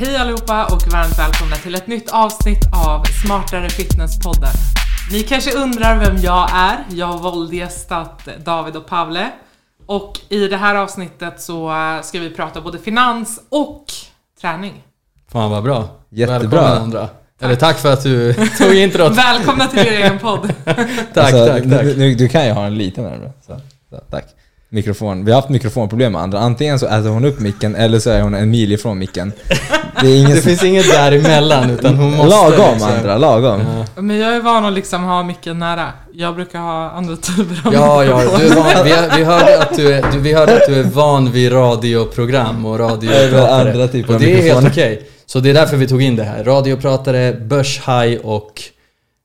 Hej allihopa och varmt välkomna till ett nytt avsnitt av Smartare Fitness-podden. Ni kanske undrar vem jag är. Jag har våldgästat David och Pavle. Och i det här avsnittet så eh, ska vi prata både finans och träning. Fan vad bra. Jättebra. Välkommen Andra. Eller tack för att du tog introt. Välkomna till er egen podd. tack, Alltså, tack, tack. Du, du, du kan ju ha en lite närmare. Så, så, tack. Mikrofon. Vi har haft mikrofonproblem med andra. Antingen så äter hon upp micken eller så är hon en mil ifrån micken. Det är ingen Det finns inget däremellan utan hon måste Lagom liksom- andra, lagom. Ja. Men jag är van att liksom ha mycket nära. Jag brukar ha andra typer av Ja, ja, du är van, vi, har- vi, hörde att du är, du, vi hörde att du är van vid radioprogram och radiopratare. andra typer och av det är helt okej. Så det är därför vi tog in det här. Radiopratare, börshaj och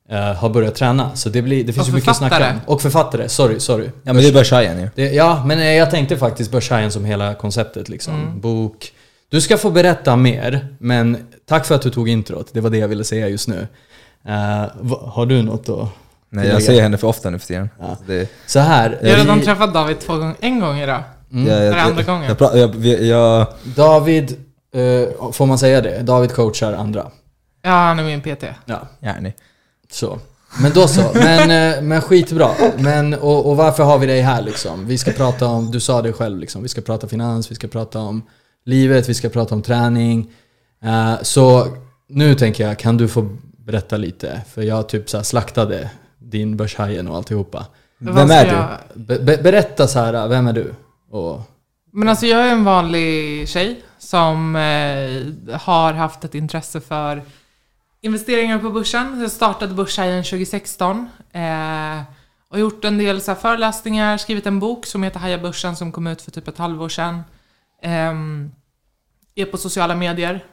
eh, har börjat träna. Så det, blir, det finns ju mycket att snacka om. Och författare, sorry, sorry. Ja men det är börshajen ju. Det, ja, men eh, jag tänkte faktiskt Börshajen som hela konceptet liksom. Mm. Bok. Du ska få berätta mer, men tack för att du tog introt. Det var det jag ville säga just nu. Eh, har du något då? Nej jag ser henne för ofta nu för tiden. Ja. Det, Så här. Jag har redan vi- träffat David två gånger, en gång idag. Mm. Är jag, andra gången? jag, jag, jag, David, eh, får man säga det? David coachar andra. Ja, han är min PT. Ja, gärna. Så. Men då så. Men, eh, men skitbra. Men, och, och varför har vi dig här liksom? Vi ska prata om, du sa det själv liksom, vi ska prata finans, vi ska prata om livet, vi ska prata om träning. Eh, så nu tänker jag, kan du få berätta lite? För jag typ så slaktade din börshajen och alltihopa. Vad Vem är du? be, berätta så här, vem är du? Och, Men alltså jag är en vanlig tjej som eh, har haft ett intresse för investeringar på börsen. Jag startade Börshajen 2016 eh, och gjort en del så här, föreläsningar, skrivit en bok som heter Haja Börsen som kom ut för typ ett halvår sedan. Eh, är på sociala medier.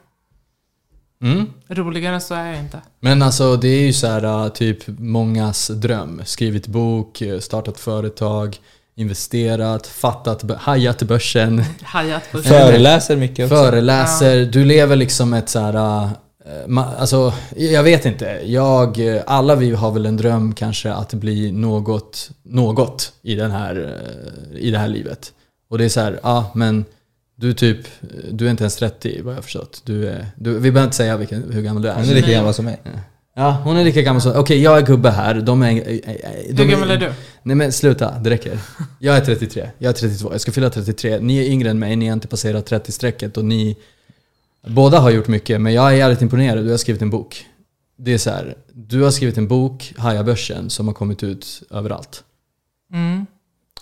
mm. Roligare så är jag inte. Men alltså det är ju så här uh, typ mångas dröm. Skrivit bok, uh, startat företag, investerat, fattat, hajat börsen, Hajat börsen. Föreläser mycket också. föreläser. Du lever liksom ett så här... uh, ma- Alltså, jag vet inte. Jag, alla vi har väl en dröm kanske att bli något, något i, den här, uh, i det här livet. Och det är så här, ja men du är typ, du är inte ens 30 vad jag har förstått. Du är, du, vi behöver inte säga vilken, hur gammal du är. Hon är lika gammal som mig. Ja, hon är lika gammal som... Okej, jag är gubbe här. De är... eh, eh, De Hur gammal är du? Nej men sluta, det räcker. Jag är 33, jag är 32, jag ska fylla 33. Ni är yngre än mig, ni har inte passerat 30-strecket och ni... Båda har gjort mycket, men jag är jävligt imponerad. Du har skrivit en bok. Det är så här, du har skrivit en bok, Haja Börsen, som har kommit ut överallt. Mm.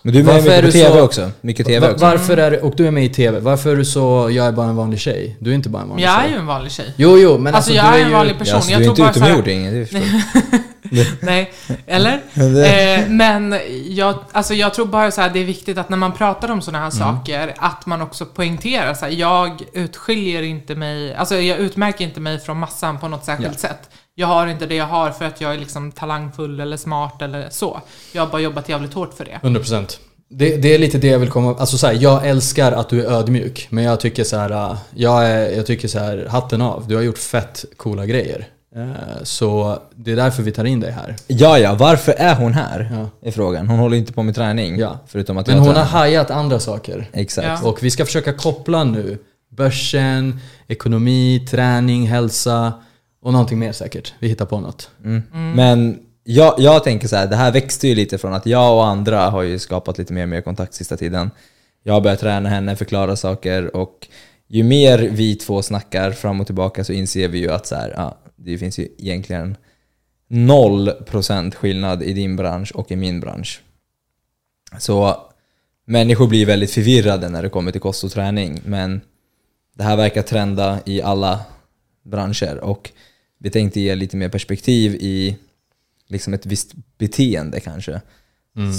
Men du är med Varför är mycket på TV så- också. Mycket TV också. Varför är och du är med i TV, varför är du så, jag är bara en vanlig tjej? Du är inte bara en vanlig Jag är tjej. ju en vanlig tjej. Jo, jo, men Alltså, alltså, jag du är är en ju... vanlig person. Ja, alltså, jag du är tror inte utomjording, det förstår jag. Nej, eller? Eh, men jag, alltså jag tror bara så här, det är viktigt att när man pratar om sådana här Mm. saker, att man också poängterar så här, jag utskiljer inte mig, alltså jag utmärker inte mig från massan på något särskilt sätt. Jag har inte det jag har för att jag är liksom talangfull eller smart eller så. Jag har bara jobbat jävligt hårt för det. 100%. Det, det är lite det jag vill komma... Alltså så här, jag älskar att du är ödmjuk. Men jag tycker så här, äh, jag, är, jag tycker så här, hatten av. Du har gjort fett coola grejer. Eh, Så det är därför vi tar in dig här. Ja, ja, varför är hon här? Ja. Är frågan. Hon håller inte på med träning. Ja. Förutom att Men hon har tränar. hajat andra saker. Exakt. Ja. Och vi ska försöka koppla nu börsen, ekonomi, träning, hälsa och någonting mer säkert. Vi hittar på något. Mm. Men jag, jag tänker så här, det här växte ju lite från att jag och andra har ju skapat lite mer och mer kontakt sista tiden. Jag har börjat träna henne, förklara saker och ju mer vi två snackar fram och tillbaka så inser vi ju att så här, ja, det finns ju egentligen noll procent skillnad i din bransch och i min bransch. Så människor blir väldigt förvirrade när det kommer till kost och träning men det här verkar trenda i alla branscher och vi tänkte ge lite mer perspektiv i liksom ett visst beteende kanske.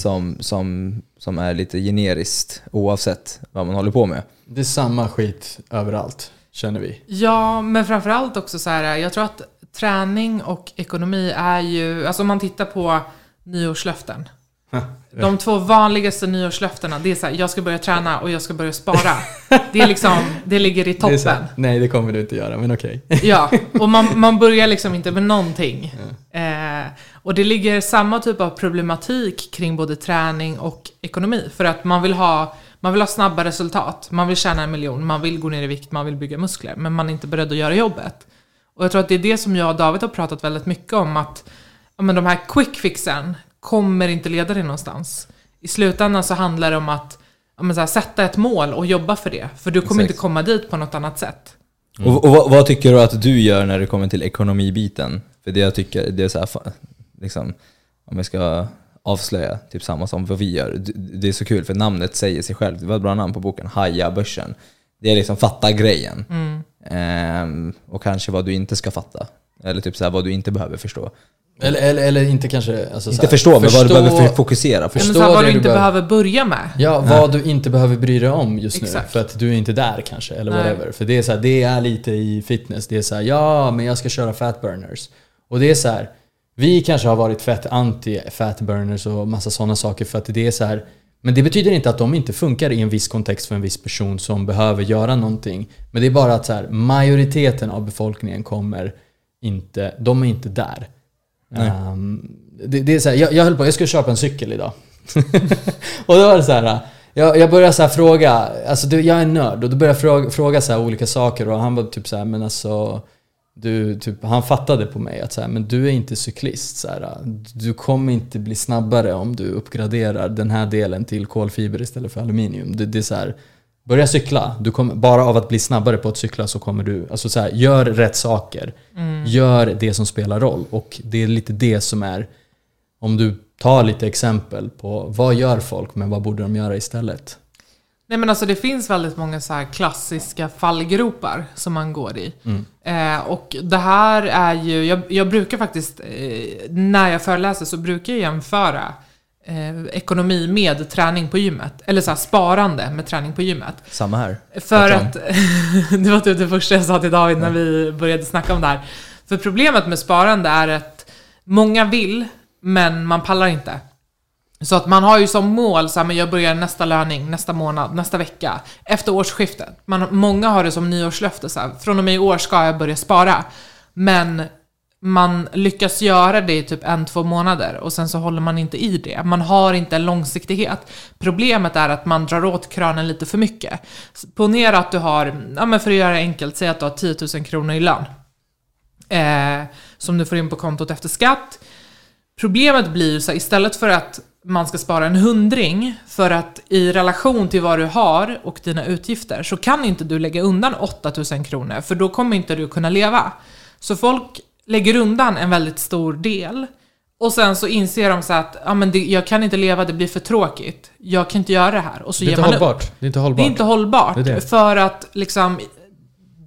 Som, som, som är lite generiskt oavsett vad man håller på med. Det är samma skit överallt, känner vi. Ja, men framförallt också så här, jag tror att träning och ekonomi är ju, alltså om man tittar på nyårslöften. De två vanligaste nyårslöftena, det är så här, jag ska börja träna och jag ska börja spara. Det är liksom, det ligger i Det toppen. här, nej, det kommer du inte göra, men okej. Ja, och man, man börjar liksom inte med någonting. Eh, och det ligger samma typ av problematik kring både träning och ekonomi. För att man vill ha, Man vill ha snabba resultat, man vill tjäna en miljon, man vill gå ner i vikt, man vill bygga muskler, men man är inte beredd att göra jobbet. Och jag tror att det är det som jag och David har pratat väldigt mycket om, att ja, men de här quick fixen kommer inte leda dig någonstans. I slutändan så handlar det om att ja, men så här, sätta ett mål och jobba för det, för du kommer Exakt. inte komma dit på något annat sätt. Och, och vad, vad tycker du att du gör när det kommer till ekonomibiten? För det jag tycker, det är så här, liksom, om jag ska avslöja, typ samma som vad vi gör. Det är så kul för namnet säger sig själv. Det var ett bra namn på boken, Haja börsen. Det är liksom fatta grejen. Ehm, och kanske vad du inte ska fatta. Eller typ så här, vad du inte behöver förstå. Eller, eller, eller inte kanske... Alltså, så Inte här, förstå, men vad du behöver fokusera på. Men Förstå så här, vad du du inte behöver- behöver börja med. Ja, vad du inte behöver bry dig om just nu. Exakt. För att du är inte där kanske, eller Nej. whatever. För det är så det är lite i fitness. Det är så här, ja men jag ska köra fat burners. Och det är så här, vi kanske har varit fett anti fat burners och massa sådana saker för att det är så här. Men det betyder inte att de inte funkar i en viss kontext för en viss person som behöver göra någonting. Men det är bara att så här, majoriteten av befolkningen kommer inte, de är inte där. Ehm, det, det är så här, jag, jag höll på, jag skulle köpa en cykel idag. och då var det så här. Jag, jag började så här fråga, alltså du, jag är nörd och då började jag fråga, fråga så här olika saker och han var typ så här, men alltså du, typ, han fattade på mig att så här, men du är inte cyklist. Så här, du kommer inte bli snabbare om du uppgraderar den här delen till kolfiber istället för aluminium. Det, det är så här, börja cykla. Du kommer, bara av att bli snabbare på att cykla så kommer du, alltså så här, gör rätt saker. Gör det som spelar roll. Och det är lite det som är, om du tar lite exempel på vad gör folk men vad borde de göra istället? Nej men alltså det finns väldigt många så här klassiska fallgropar som man går i. Eh, och det här är ju, jag, jag brukar faktiskt, eh, när jag föreläser så brukar jag jämföra eh, ekonomi med träning på gymmet. Eller så här, sparande med träning på gymmet. Samma här. För att, det var typ det första jag sa till David när vi började snacka om det här. För problemet med sparande är att många vill, men man pallar inte. Så att man har ju som mål, så här, men jag börjar nästa löning, nästa månad, nästa vecka, efter årsskiftet. Man, många har det som nyårslöfte, så här, från och med i år ska jag börja spara. Men man lyckas göra det i typ en, två månader och sen så håller man inte i det. Man har inte en långsiktighet. Problemet är att man drar åt kranen lite för mycket. Ponera att du har, ja men för att göra det enkelt, säg att du har 10 000 kronor i lön. Eh, som du får in på kontot efter skatt. Problemet blir så här, istället för att man ska spara en hundring för att i relation till vad du har och dina utgifter så kan inte du lägga undan 8000 kronor för då kommer inte du kunna leva. Så folk lägger undan en väldigt stor del och sen så inser de så att ja, men det, jag kan inte leva, det blir för tråkigt. Jag kan inte göra det här. Och så Det är ger inte man upp. hållbart. Det är inte Det hållbart. är inte hållbart. Det är det. För att liksom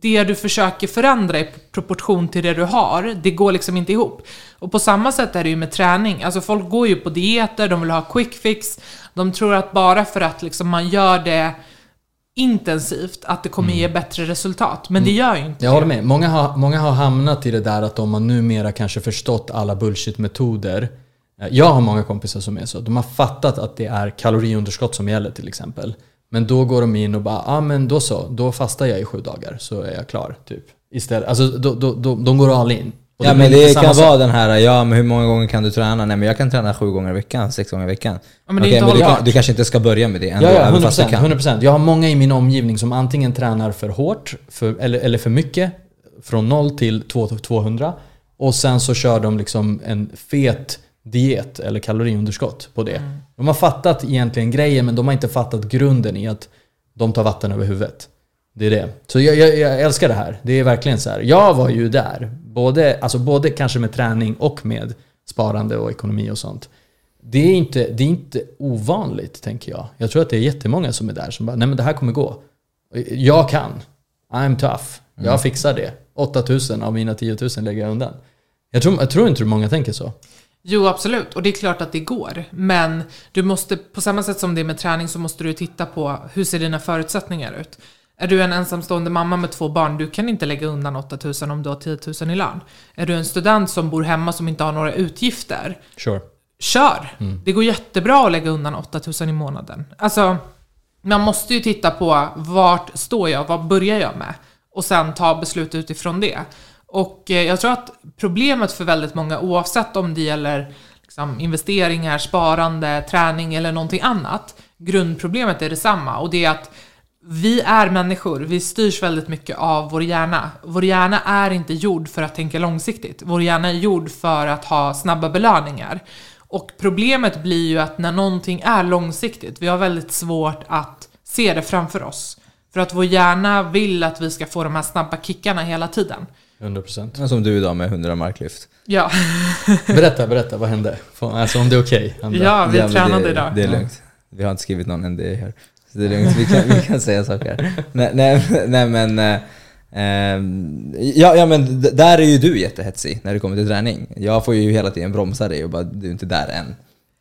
det du försöker förändra i proportion till det du har, det går liksom inte ihop. Och på samma sätt är det ju med träning. Alltså folk går ju på dieter, de vill ha quick fix. De tror att bara för att liksom man gör det intensivt, att det kommer ge bättre resultat. Men det gör ju inte Jag håller med. Många har, många har hamnat i det där att de har numera kanske förstått alla bullshit-metoder. Eh, Jag har många kompisar som är så. De har fattat att det är kaloriunderskott som gäller till exempel. Men då går de in och bara, ja ah, men då så, då fastar jag i sju dagar så är jag klar. Typ. Istället, alltså då, då, då, de går all in. Och Ja men det kan vara den här, ja men hur många gånger kan du träna? Nej men jag kan träna sju gånger i veckan, sex gånger i veckan. Ja, men Okej, men du, kan, du kanske inte ska börja med det ändå, Ja, ja, även fast du 100%, kan. 100%. Jag har många i min omgivning som antingen tränar för hårt, för, eller, eller för mycket, från 0 till 2 200. Och sen så kör de liksom en fet diet eller kaloriunderskott på det. De har fattat egentligen grejen men de har inte fattat grunden i att de tar vatten över huvudet. Det är det. Så jag, jag, jag älskar det här. Det är verkligen så här. Jag var ju där. Både, alltså både kanske med träning och med sparande och ekonomi och sånt. Det är, inte, det är inte ovanligt, tänker jag. Jag tror att det är jättemånga som är där som bara, nej men det här kommer gå. Jag kan. I'm tough. Jag fixar det. 8000 av mina 10 000 lägger jag undan. Jag tror, jag tror inte många tänker så. Jo, absolut. Och det är klart att det går. Men du måste, på samma sätt som det är med träning, så måste du titta på hur ser dina förutsättningar ut. Är du en ensamstående mamma med två barn, du kan inte lägga undan 8000 om du har 10 000 i lön. Är du en student som bor hemma som inte har några utgifter, Sure. kör! Det går jättebra att lägga undan 8000 i månaden. Alltså, man måste ju titta på vart står jag, vad börjar jag med? Och sen ta beslut utifrån det. Och eh, jag tror att problemet för väldigt många, oavsett om det gäller liksom, investeringar, sparande, träning eller någonting annat, grundproblemet är detsamma och det är att vi är människor, vi styrs väldigt mycket av vår hjärna. Vår hjärna är inte gjord för att tänka långsiktigt. Vår hjärna är gjord för att ha snabba belöningar. Och problemet blir ju att när någonting är långsiktigt, vi har väldigt svårt att se det framför oss. För att vår hjärna vill att vi ska få de här snabba kickarna hela tiden. 100%. Som du idag med 100 marklyft. Ja, Berätta, berätta, vad hände? Alltså om det är okej? Andra? ja vi Ja, tränade det, idag. Det är lugnt. Vi har inte skrivit någon ND här. Så det är lugnt, vi kan, vi kan säga saker. Nej, nej, nej men... eh, ehm, ja, ja men där är ju du jättehetsig när det kommer till träning. Jag får ju hela tiden bromsa dig och bara du är inte där än.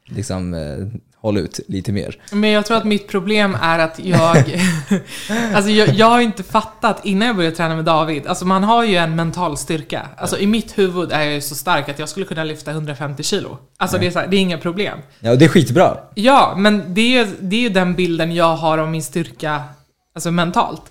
Liksom eh, håll ut lite mer. Men jag tror att mitt problem är att jag... alltså jag, jag har inte fattat innan jag började träna med David. Alltså man har ju en mental styrka. Alltså i mitt huvud är jag ju så stark att jag skulle kunna lyfta 150 kilo. Alltså det är, så här, det är inga problem. Ja, och det är skitbra. Ja, men det är, ju- det är den bilden jag har om min styrka, alltså mentalt.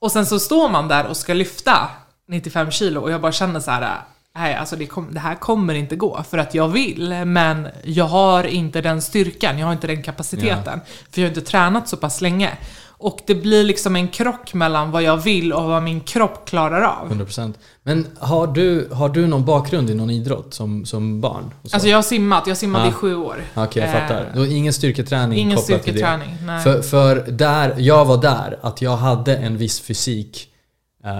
Och sen så står man där och ska lyfta 95 kilo och jag bara känner så här. Nej, alltså det, kom, det här kommer inte gå för att jag vill, men jag har inte den styrkan, jag har inte den kapaciteten. För jag har inte tränat så pass länge. Och det blir liksom en krock mellan vad jag vill och vad min kropp klarar av. 100%. Men har du, har du någon bakgrund i någon idrott som, som barn? Alltså jag har simmat, jag simmade Ja. i sju år. Okej, jag fattar. Eh, Du har ingen styrketräning Ingen kopplat till det? styrketräning, nej. För, för där, jag var där, att jag hade en viss fysik eh,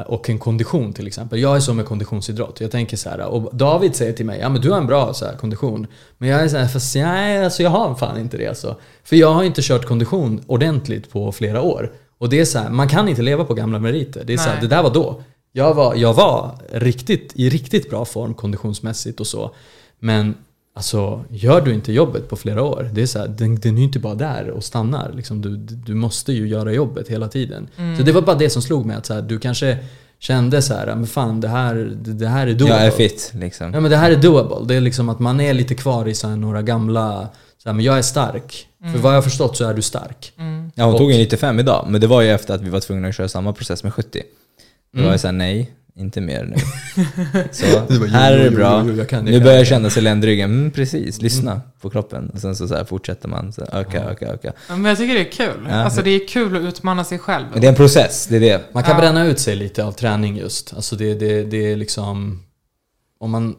och en kondition till exempel. Jag är så med konditionsidrott. Jag tänker så här, och David säger till mig, ja men du har en bra så här, kondition. Men jag är så här, fast nej, alltså jag har fan inte det alltså. För jag har inte kört kondition ordentligt på flera år. Och det är så här, man kan inte leva på gamla meriter. Det är så här, Nej. det där var då. Jag var, jag var riktigt, i riktigt bra form konditionsmässigt och så. Men alltså, gör du inte jobbet på flera år, det är så här, den, den är ju inte bara där och stannar. Liksom, du, du måste ju göra jobbet hela tiden. Så det var bara det som slog mig, att så här, du kanske kände så här, men fan det här, det, det här är doable. Jag är fit liksom. Ja men det här är doable. Det är liksom att man är lite kvar i så här, några gamla, så här, men jag är stark. För vad jag har förstått så är du stark. Ja, hon Och- tog en 95 idag, men det var ju efter att vi var tvungna att köra samma process med 70. Då var jag såhär, nej, inte mer nu. Så bara, jo, här är jo, det jo, bra. jo, jag kan nu börjar jag känna sig ländryggen. Mm, precis, lyssna på kroppen. Och sen så, så här fortsätter man. Så, öka, öka, öka. Men jag tycker det är kul. Ja. Alltså det är kul att utmana sig själv. Men det är en process, det är det. Man kan Ja. bränna ut sig lite av träning just. Alltså det, det, det är liksom... Om man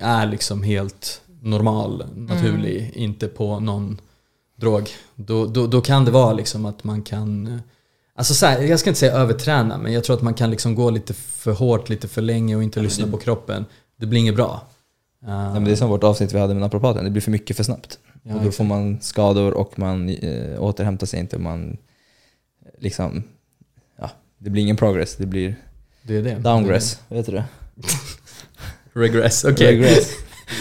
är liksom helt normal, naturlig, inte på någon drog. Då, då, då kan det vara liksom att man kan... Alltså så här, jag ska inte säga överträna, men jag tror att man kan liksom gå lite för hårt, lite för länge och inte lyssna på kroppen. Det blir inget bra. Uh, Ja, men det är som vårt avsnitt vi hade med naprapaten, det blir för mycket för snabbt. Ja, och då får man skador och man eh, återhämtar sig inte. Man eh, liksom, ja, det blir ingen progress, det blir det är det. downgress. Vet du det? Regress, okej. Regress.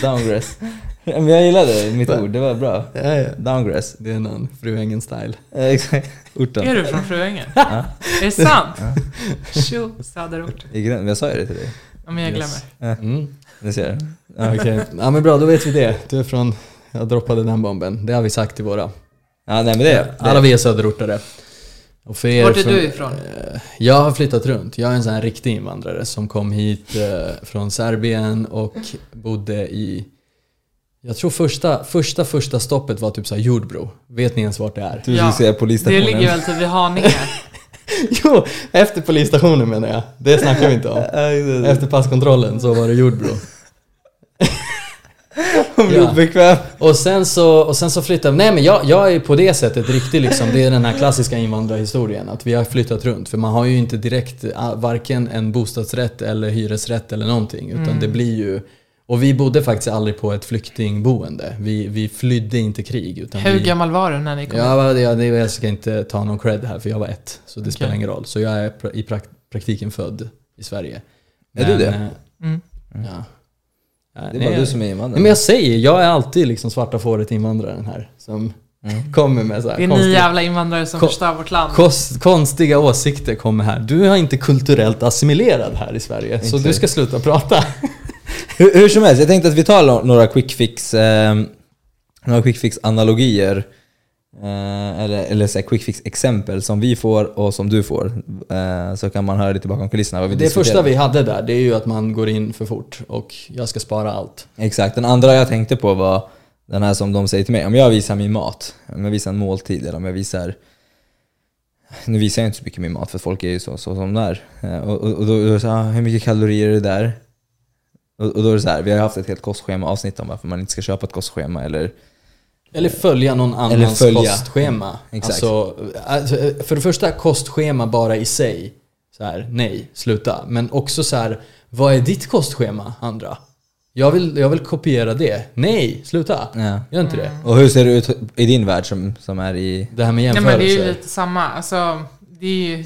Downgress. Men jag gillade mitt ord, det var bra. Ja, ja. Downgress. Det är någon Fruängen-style. Exakt. Orten. Är du från Fruängen? Ja. Är det sant? Tjo, söderort. Jag sa ju det till dig. Ja, men jag glömmer. Yes. Mm. Du ser. Ja, Okej, ja men bra då vet vi det. Du är från, jag droppade den bomben. Det har vi sagt till våra. Ja, nej men det, det. Alla vi är söderortare. Och för er Vart är du ifrån? Eh, Jag har flyttat runt. Jag är en sån här riktig invandrare som kom hit eh, från Serbien och bodde i jag tror första, första, första stoppet var typ så här Jordbro. Vet ni ens vart det är? Du Ja, säga Det polisstationen. ligger väl typ vid Haninge? Jo, efter polisstationen menar jag. Det snackar vi inte om. Efter passkontrollen så var det Jordbro. Ja. obekväm. Och sen så, och sen så flyttade Nej men jag, jag är på det sättet riktigt liksom, det är den här klassiska invandrarhistorien. Att vi har flyttat runt. För man har ju inte direkt ah, varken en bostadsrätt eller hyresrätt eller någonting. Utan det blir ju... Och vi bodde faktiskt aldrig på ett flyktingboende. Vi, vi flydde inte krig. Utan Hur vi, gammal var du när ni kom Ja, vad det, det, jag ska inte ta någon cred här för jag var ett. Så det spelar Okej. ingen roll. Så jag är pra- i prak, praktiken född i Sverige. Är du det? eh, Mm. Ja. Ja, Det är nej, bara du jag- som är invandrare. Nej, men jag säger, jag är alltid liksom svarta fåret invandraren här. Som kommer med så här Det är ni konstiga, jävla invandrare som förstör vårt land. kost, konstiga åsikter kommer här. Du är inte kulturellt assimilerad här i Sverige. Så Inte. du ska sluta prata. Hur, hur som helst, jag tänkte att vi tar några quick fix, eh, några quick fix analogier. Eh, eller eller så här, quick fix exempel som vi får och som du får. Eh, så kan man höra lite bakom kulisserna vad vi Det diskuterar. första vi hade där, det är ju att man går in för fort och jag ska spara allt. Exakt, den andra jag tänkte på var Den här som de säger till mig, om jag visar min mat, om jag visar en måltid eller om jag visar nu visar jag inte så mycket min mat för folk är ju så, så som de är. Eh, Och, och, och då det så ah, hur mycket kalorier är det där? Och, och då är det så här, vi har haft ett helt kostschema avsnitt om varför man inte ska köpa ett kostschema eller Eller följa någon annans Eller följa. kostschema. Exakt. Alltså, alltså, för det första, kostschema bara i sig. Så här, nej, sluta. Men också så här, vad är ditt kostschema, andra? Jag vill, jag vill kopiera det. Nej, sluta. Ja. Gör inte det. Och hur ser det ut i din värld som, som är i... Det här med Nej jämförelser. men det är ju lite samma. Alltså, det är ju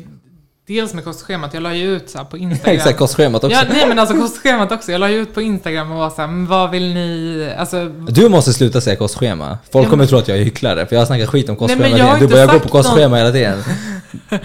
dels med kostschemat. Jag la ju ut så här på Instagram. Exakt, kostschemat också. Ja, nej men alltså kostschemat också. Jag la ju ut på Instagram och var såhär, men vad vill ni, alltså Du måste sluta säga kostschema. Folk kommer men- tro att jag är hycklare, för jag har snackat skit om kostschema men jag hela har tiden. Du inte börjar gå på kostschema hela tiden.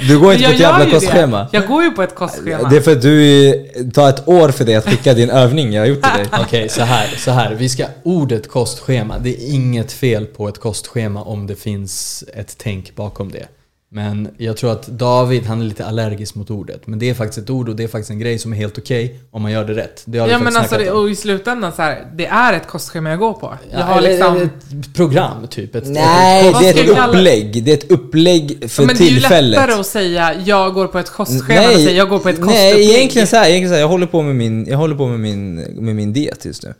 Du går inte jag på ett jävla kostschema. Det. Jag går ju på ett kostschema. Det är för att du tar ett år för dig att skicka din övning jag har gjort till dig. Okej, så här, så här. Vi ska, ordet kostschema, det är inget fel på ett kostschema om det finns ett tänk bakom det. Men jag tror att David, han är lite allergisk mot ordet. Men det är faktiskt ett ord och det är faktiskt en grej som är helt okej om man gör det rätt. Det har Ja men alltså, det, och i slutändan så här, det är ett kostschema jag går på. Jag Ja, har eller- liksom... ett program, typ. Ett, Nej, Vad det är ett upplägg. Det är ett upplägg för men det är ju tillfället. lättare att säga jag går på ett kostschema än att säga jag går på ett kostupplägg. Nej, egentligen så här, egentligen så här, jag håller på med min, jag håller på med min, med min diet just nu.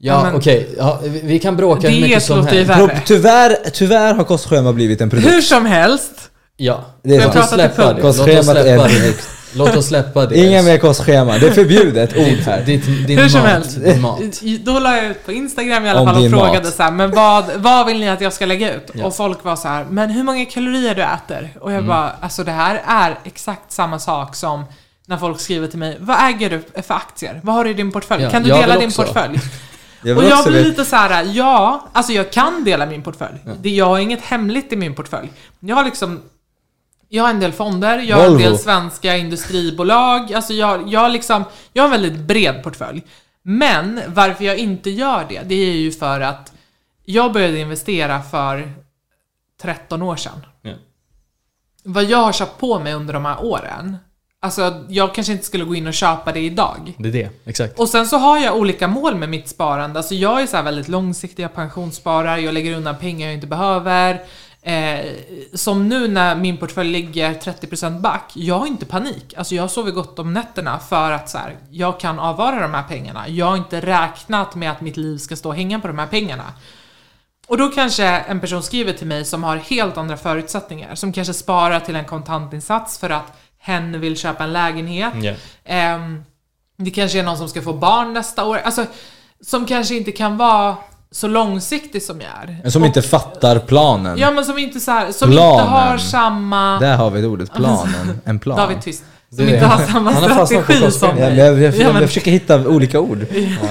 Ja, men- okej. Ja, vi- vi kan bråka hur Det mycket som låter ju helst. värre. Pro- Tyvärr, tyvärr har kostschema blivit en produkt. Hur som helst. Ja, Det är Jag låt pratar oss till släppa punkt. det. Låt oss Kostschemat släppa är- det. Låt oss släppa det. Inga mer kostschema, det är förbjudet ord här. Ditt, din Hur som mat, helst. Din mat. I- Då la jag ut på Instagram i alla Om fall och din frågade mat. så här, men vad, vad vill ni att jag ska lägga ut? Ja. Och folk var så här, men hur många kalorier du äter? Och Mm. jag bara, alltså det här är exakt samma sak som när folk skriver till mig, vad äger du för aktier? Vad har du i din portfölj? Ja, kan du jag dela vill din också. portfölj? Jag Och jag blir lite så här, ja, alltså jag kan dela min portfölj. Det, jag har inget hemligt i min portfölj. Jag har liksom, jag har en del fonder, jag har en del svenska industribolag, alltså jag, jag liksom, jag har en väldigt bred portfölj. Men varför jag inte gör det, det är ju för att jag började investera för 13 år sedan. Ja. Vad jag har köpt på mig under de här åren, alltså jag kanske inte skulle gå in och köpa det idag. Det är det, exakt. Och sen så har jag olika mål med mitt sparande. Alltså jag är så väldigt långsiktig, jag pensionssparar, jag lägger undan pengar jag inte behöver. Eh, som nu när min portfölj ligger 30% back, jag har inte panik. Alltså jag sover gott om nätterna för att så här, jag kan avvara de här pengarna. Jag har inte räknat med att mitt liv ska stå och hänga på de här pengarna. Och då kanske en person skriver till mig som har helt andra förutsättningar, som kanske sparar till en kontantinsats för att hen vill köpa en lägenhet. Ja. Ehm, det kanske är någon som ska få barn nästa år. Alltså, som kanske inte kan vara så långsiktig som jag är. Men som inte fattar planen. Ja, men som inte så här, som Planen. inte har samma... Där har vi det ordet, planen. En plan. David, tyst. Som Du- inte har samma strategi som Ja, mig. jag, jag, jag, Ja, men- jag försöker hitta olika ord. Ja,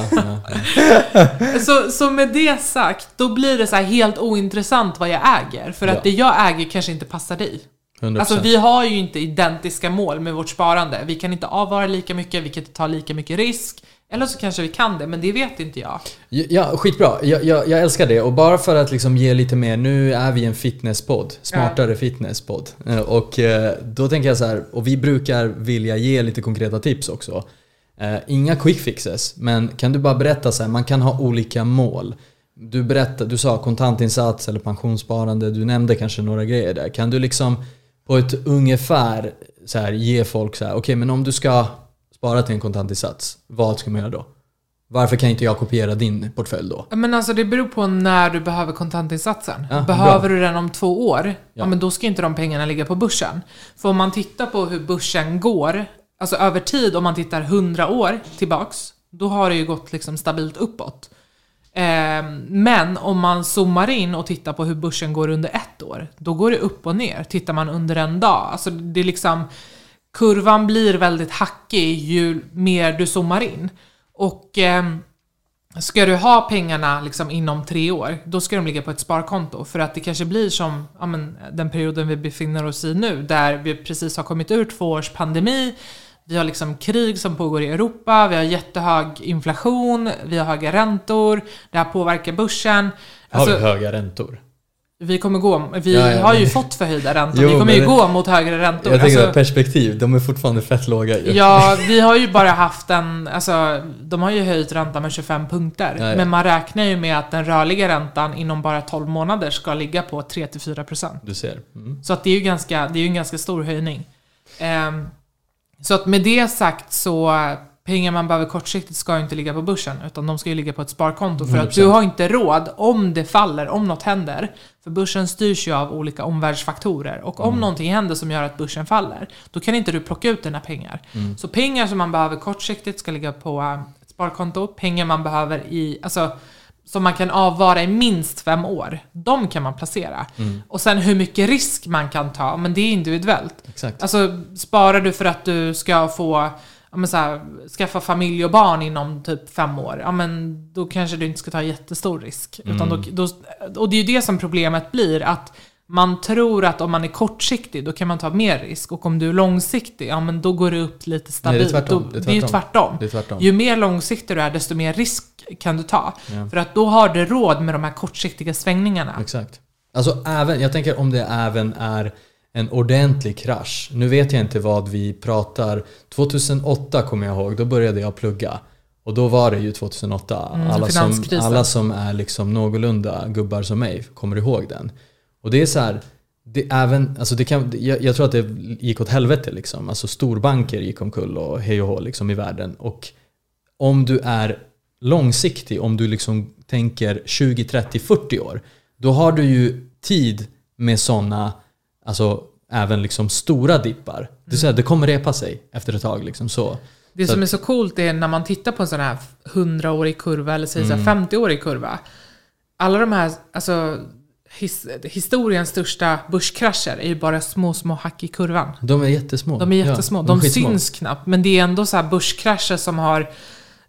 ja. Så, så med det sagt, då blir det så helt ointressant vad jag äger. För att Ja. det jag äger kanske inte passar dig. 100%. Alltså vi har ju inte identiska mål med vårt sparande. Vi kan inte avvara lika mycket, vi kan inte ta lika mycket risk. Eller så kanske vi kan det, men det vet inte jag. Ja, skitbra. Jag, jag, jag älskar det. Och bara för att liksom ge lite mer, nu är vi en fitnesspodd. Smartare fitnesspodd. Eh, Och eh, då tänker jag så här, och vi brukar vilja ge lite konkreta tips också. Eh, Inga quick fixes, men kan du bara berätta så här, man kan ha olika mål. Du, berätta, du sa kontantinsats eller pensionssparande, du nämnde kanske några grejer där. Kan du liksom på ett ungefär så här, ge folk så här, okej men om du ska spara till en kontantinsats, vad ska man göra då? Varför kan inte jag kopiera din portfölj då? Men alltså det beror på när du behöver kontantinsatsen. Ja, behöver du den om två år, ja. Ja. men då ska inte de pengarna ligga på börsen. För om man tittar på hur börsen går, alltså över tid, om man tittar 100 år tillbaks, då har det ju gått liksom stabilt uppåt. Ehm, men om man zoomar in och tittar på hur börsen går under ett år, då går det upp och ner. Tittar man under en dag, alltså det är liksom kurvan blir väldigt hackig ju mer du zoomar in. Och eh, ska du ha pengarna liksom inom tre år, då ska de ligga på ett sparkonto. För att det kanske blir som ja, men, den perioden vi befinner oss i nu, där vi precis har kommit ur två års pandemi. Vi har liksom krig som pågår i Europa, vi har jättehög inflation, vi har höga räntor, det här påverkar börsen. Har Alltså, vi höga räntor? Vi kommer gå, vi Ja, ja, har ju men- fått förhöjda räntor. Jo, vi kommer ju men- gå mot högre räntor. Jag tänker Alltså, perspektiv, de är fortfarande fett låga ju. Ja, vi har ju bara haft en, alltså de har ju höjt räntan med 25 punkter. Ja. Men man räknar ju med att den rörliga räntan inom bara 12 månader ska ligga på 3-4%. Du ser. Mm. Så att det är ju ganska, det är ju en ganska stor höjning. Ehm, så att med det sagt så, pengar man behöver kortsiktigt ska inte ligga på börsen, utan de ska ju ligga på ett sparkonto. För att 100%. du har inte råd, om det faller, om något händer, för börsen styrs ju av olika omvärldsfaktorer. Och om någonting händer som gör att börsen faller, då kan inte du plocka ut dina pengar. Så pengar som man behöver kortsiktigt ska ligga på eh, ett sparkonto. Pengar man behöver i, alltså som man kan avvara i minst fem år, de kan man placera. Och sen hur mycket risk man kan ta, men det är individuellt. Exakt. Alltså, sparar du för att du ska få ja, så här, skaffa familj och barn inom typ fem år, ja men då kanske du inte ska ta jättestor risk. Utan då, då, och det är ju det som problemet blir, att man tror att om man är kortsiktig, då kan man ta mer risk. Och om du är långsiktig, ja men då går det upp lite Nej, det är stabilt. tvärtom. Då, Det är det är ju tvärtom. Det är tvärtom. Ju mer långsiktig du är, desto mer risk kan du ta. Ja. För att då har du råd med de här kortsiktiga svängningarna. Exakt. Alltså även, jag tänker om det även är en ordentlig krasch. Nu vet jag inte vad vi pratar. 2008 kommer jag ihåg, då började jag plugga. Och då var det ju 2008. Mm, alla, som, alla som är liksom någorlunda gubbar som mig kommer ihåg den. Och det är så här, det, även, alltså det kan, jag, jag tror att det gick åt helvete liksom. Alltså storbanker gick omkull och hej och hå liksom i världen. Och om du är långsiktig, om du liksom tänker 20, 30, 40 år, då har du ju tid med sådana, alltså även liksom stora dippar. Det, är så här, det kommer repa sig efter ett tag. Liksom så. Det Så som är så coolt är när man tittar på en sån här 100-årig kurva, eller säg Mm. här 50-årig kurva. Alla de här, alltså his, historiens största börskrascher är ju bara små, små hack i kurvan. De är jättesmå. De är jättesmå. Ja, de skitsmå. syns knappt, men det är ändå så här börskrascher som har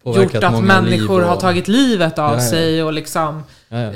Påverkat gjort att människor och- har tagit livet av Ja, ja. sig och liksom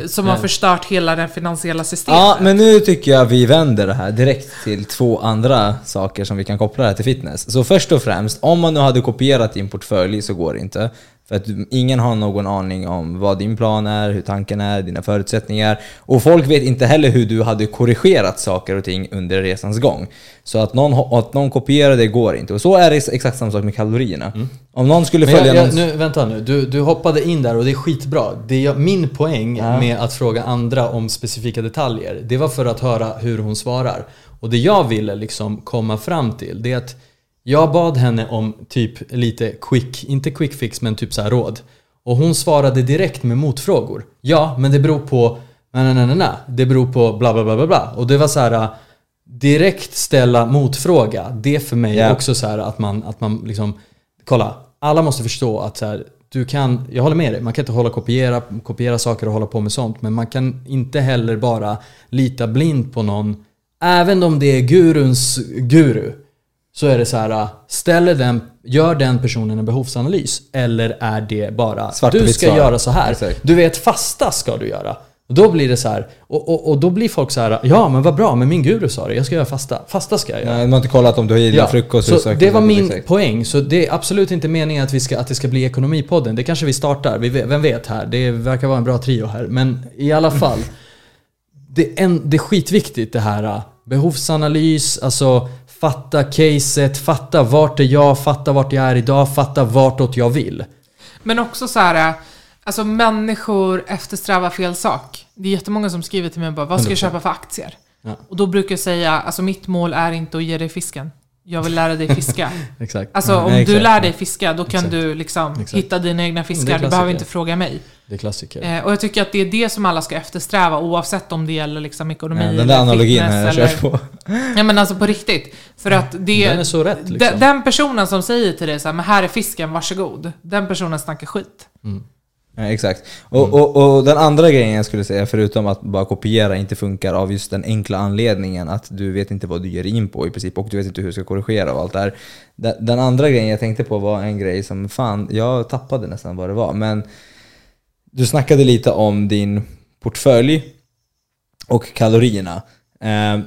som har förstört hela det finansiella systemet. Ja, men nu tycker jag vi vänder det här direkt till två andra saker som vi kan koppla det här till fitness. Så först och främst, om man nu hade kopierat din portfölj så går det inte. För att ingen har någon aning om vad din plan är, hur tanken är, dina förutsättningar. Och folk vet inte heller hur du hade korrigerat saker och ting under resans gång. Så att någon, att någon kopierar det går inte. Och så är det exakt samma sak med kalorierna. Om någon skulle följa jag, jag, någons- nu, vänta nu, du, du hoppade in där och det är skitbra. Det är, min poäng Ja. med att fråga andra om specifika detaljer, det var för att höra hur hon svarar. Och det jag ville liksom komma fram till, det är att jag bad henne om typ lite quick, inte quick fix men typ så här råd. Och hon svarade direkt med motfrågor. Ja, men det beror på, nej, nej, nej, nej, det beror på bla bla bla bla bla. Och det var så här direkt ställa motfråga. Det är för mig Ja. också så här att man, att man liksom, kolla, alla måste förstå att så här, du kan, jag håller med dig, man kan inte hålla kopiera, kopiera saker och hålla på med sånt. Men man kan inte heller bara lita blind på någon, även om det är guruns guru. Så är det så här, ställer den, gör den personen en behovsanalys? Eller är det bara, Svart du ska göra så här. Exakt. Du vet, fasta ska du göra. Och då blir det så här, och, och, och då blir folk så här, ja men vad bra, men min guru sa det, jag ska göra fasta. Fasta ska jag göra. Nej, man har inte kollat om du har gillat frukost. så det var min exakt. poäng. Så det är absolut inte meningen att, vi ska, att det ska bli Ekonomipodden. Det kanske vi startar, vi, vem vet här. Det verkar vara en bra trio här. Men i alla fall. Det är, en, det är skitviktigt det här. äh, Behovsanalys, alltså fatta caset, fatta vart är jag, fatta vart jag är idag, fatta vartåt jag vill. Men också så här, alltså människor eftersträvar fel sak. Det är jättemånga som skriver till mig bara, vad ska jag 100%. köpa för aktier? Ja. Och då brukar jag säga, alltså mitt mål är inte att ge dig fisken. Jag vill lära dig fiska. Exakt. Alltså om exakt. du lär dig fiska, då kan Exakt. du liksom Exakt. hitta dina egna fiskar. Du behöver inte fråga mig. Det är klassiker. Eh, och jag tycker att det är det som alla ska eftersträva, oavsett om det gäller liksom ekonomi Ja, den eller där analogin har jag kört på. Ja men alltså på riktigt. För att det... Den är så rätt liksom. Den, den personen som säger till dig så här, men här är fisken, varsågod. Den personen snackar skit. Mm. Ja, exakt. Och, och, och den andra grejen jag skulle säga, förutom att bara kopiera inte funkar av just den enkla anledningen att du vet inte vad du ger in på i princip och du vet inte hur du ska korrigera och allt det här. Den, den andra grejen jag tänkte på var en grej som, fan, jag tappade nästan vad det var. Men du snackade lite om din portfölj och kalorierna. Ehm,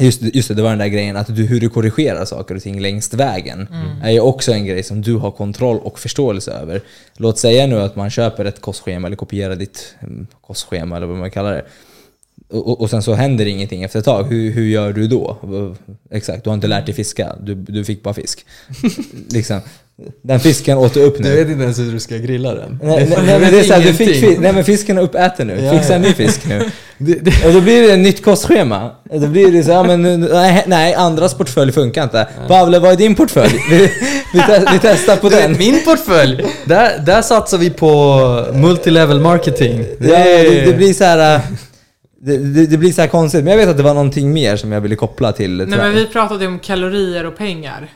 Just, just det, det var den där grejen att du, hur du korrigerar saker och ting längs vägen är ju också en grej som du har kontroll och förståelse över. Låt säga nu att man köper ett kostschema eller kopierar ditt mm, kostschema eller vad man kallar det. Och, och- sen så händer ingenting efter ett tag. Hur, hur gör du då? Exakt, du har inte lärt dig fiska. Du, du fick bara fisk. liksom. Den fisken åt du upp nu. Du vet inte ens hur du ska grilla den. Nej, nej, men det är så här, du fick fisk, nej men fisken är uppäten nu. Ja, Fixa en ny fisk nu. Det, det, Och då blir det ett nytt kostschema. Då blir det så här, men nej, nej, andras portfölj funkar inte. Pavle, vad är din portfölj? Vi, vi, te, vi testar på du den. vet, min portfölj, där, där satsar vi på multilevel marketing. Det, ja, det, det blir så här. äh, Det, det, det blir så här konstigt, men jag vet att det var någonting mer som jag ville koppla till Nej men vi pratade ju om kalorier och pengar.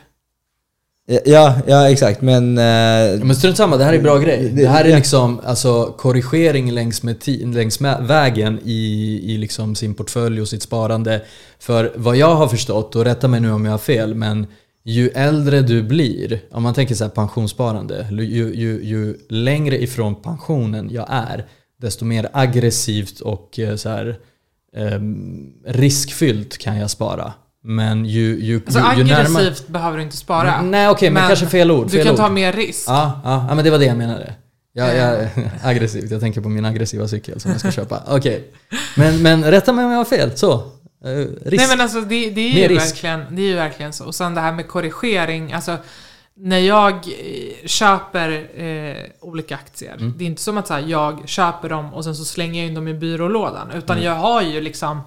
Ja, ja exakt, men... eh, Men strunt samma, det här är bra grej. Det- Det här är ja. liksom alltså, korrigering längs med, ti- längs med vägen i, i liksom sin portfölj och sitt sparande. För vad jag har förstått, och rätta mig nu om jag har fel, men ju äldre du blir, om man tänker så här pensionssparande, ju, ju, ju längre ifrån pensionen jag är, desto mer aggressivt och eh, så här, ehm, riskfyllt kan jag spara. Men ju, ju, Alltså ju, ju närmare... aggressivt behöver du inte spara. Nej okej, men, kanske fel ord. Du fel kan ord. ta mer risk. Ja, ja, ja, men det var det jag menade. Jag, jag, aggressivt, jag tänker på min aggressiva cykel som jag ska köpa. Okej. Men, men rätta mig om jag har fel. Så. Eh, risk. Nej men alltså det, det, är ju verkligen, det är ju verkligen så. Och sen det här med korrigering, alltså när jag eh, köper eh, olika aktier, Mm. det är inte som att så här, jag köper dem och sen så slänger jag in dem i byrålådan. Utan Mm. jag har ju liksom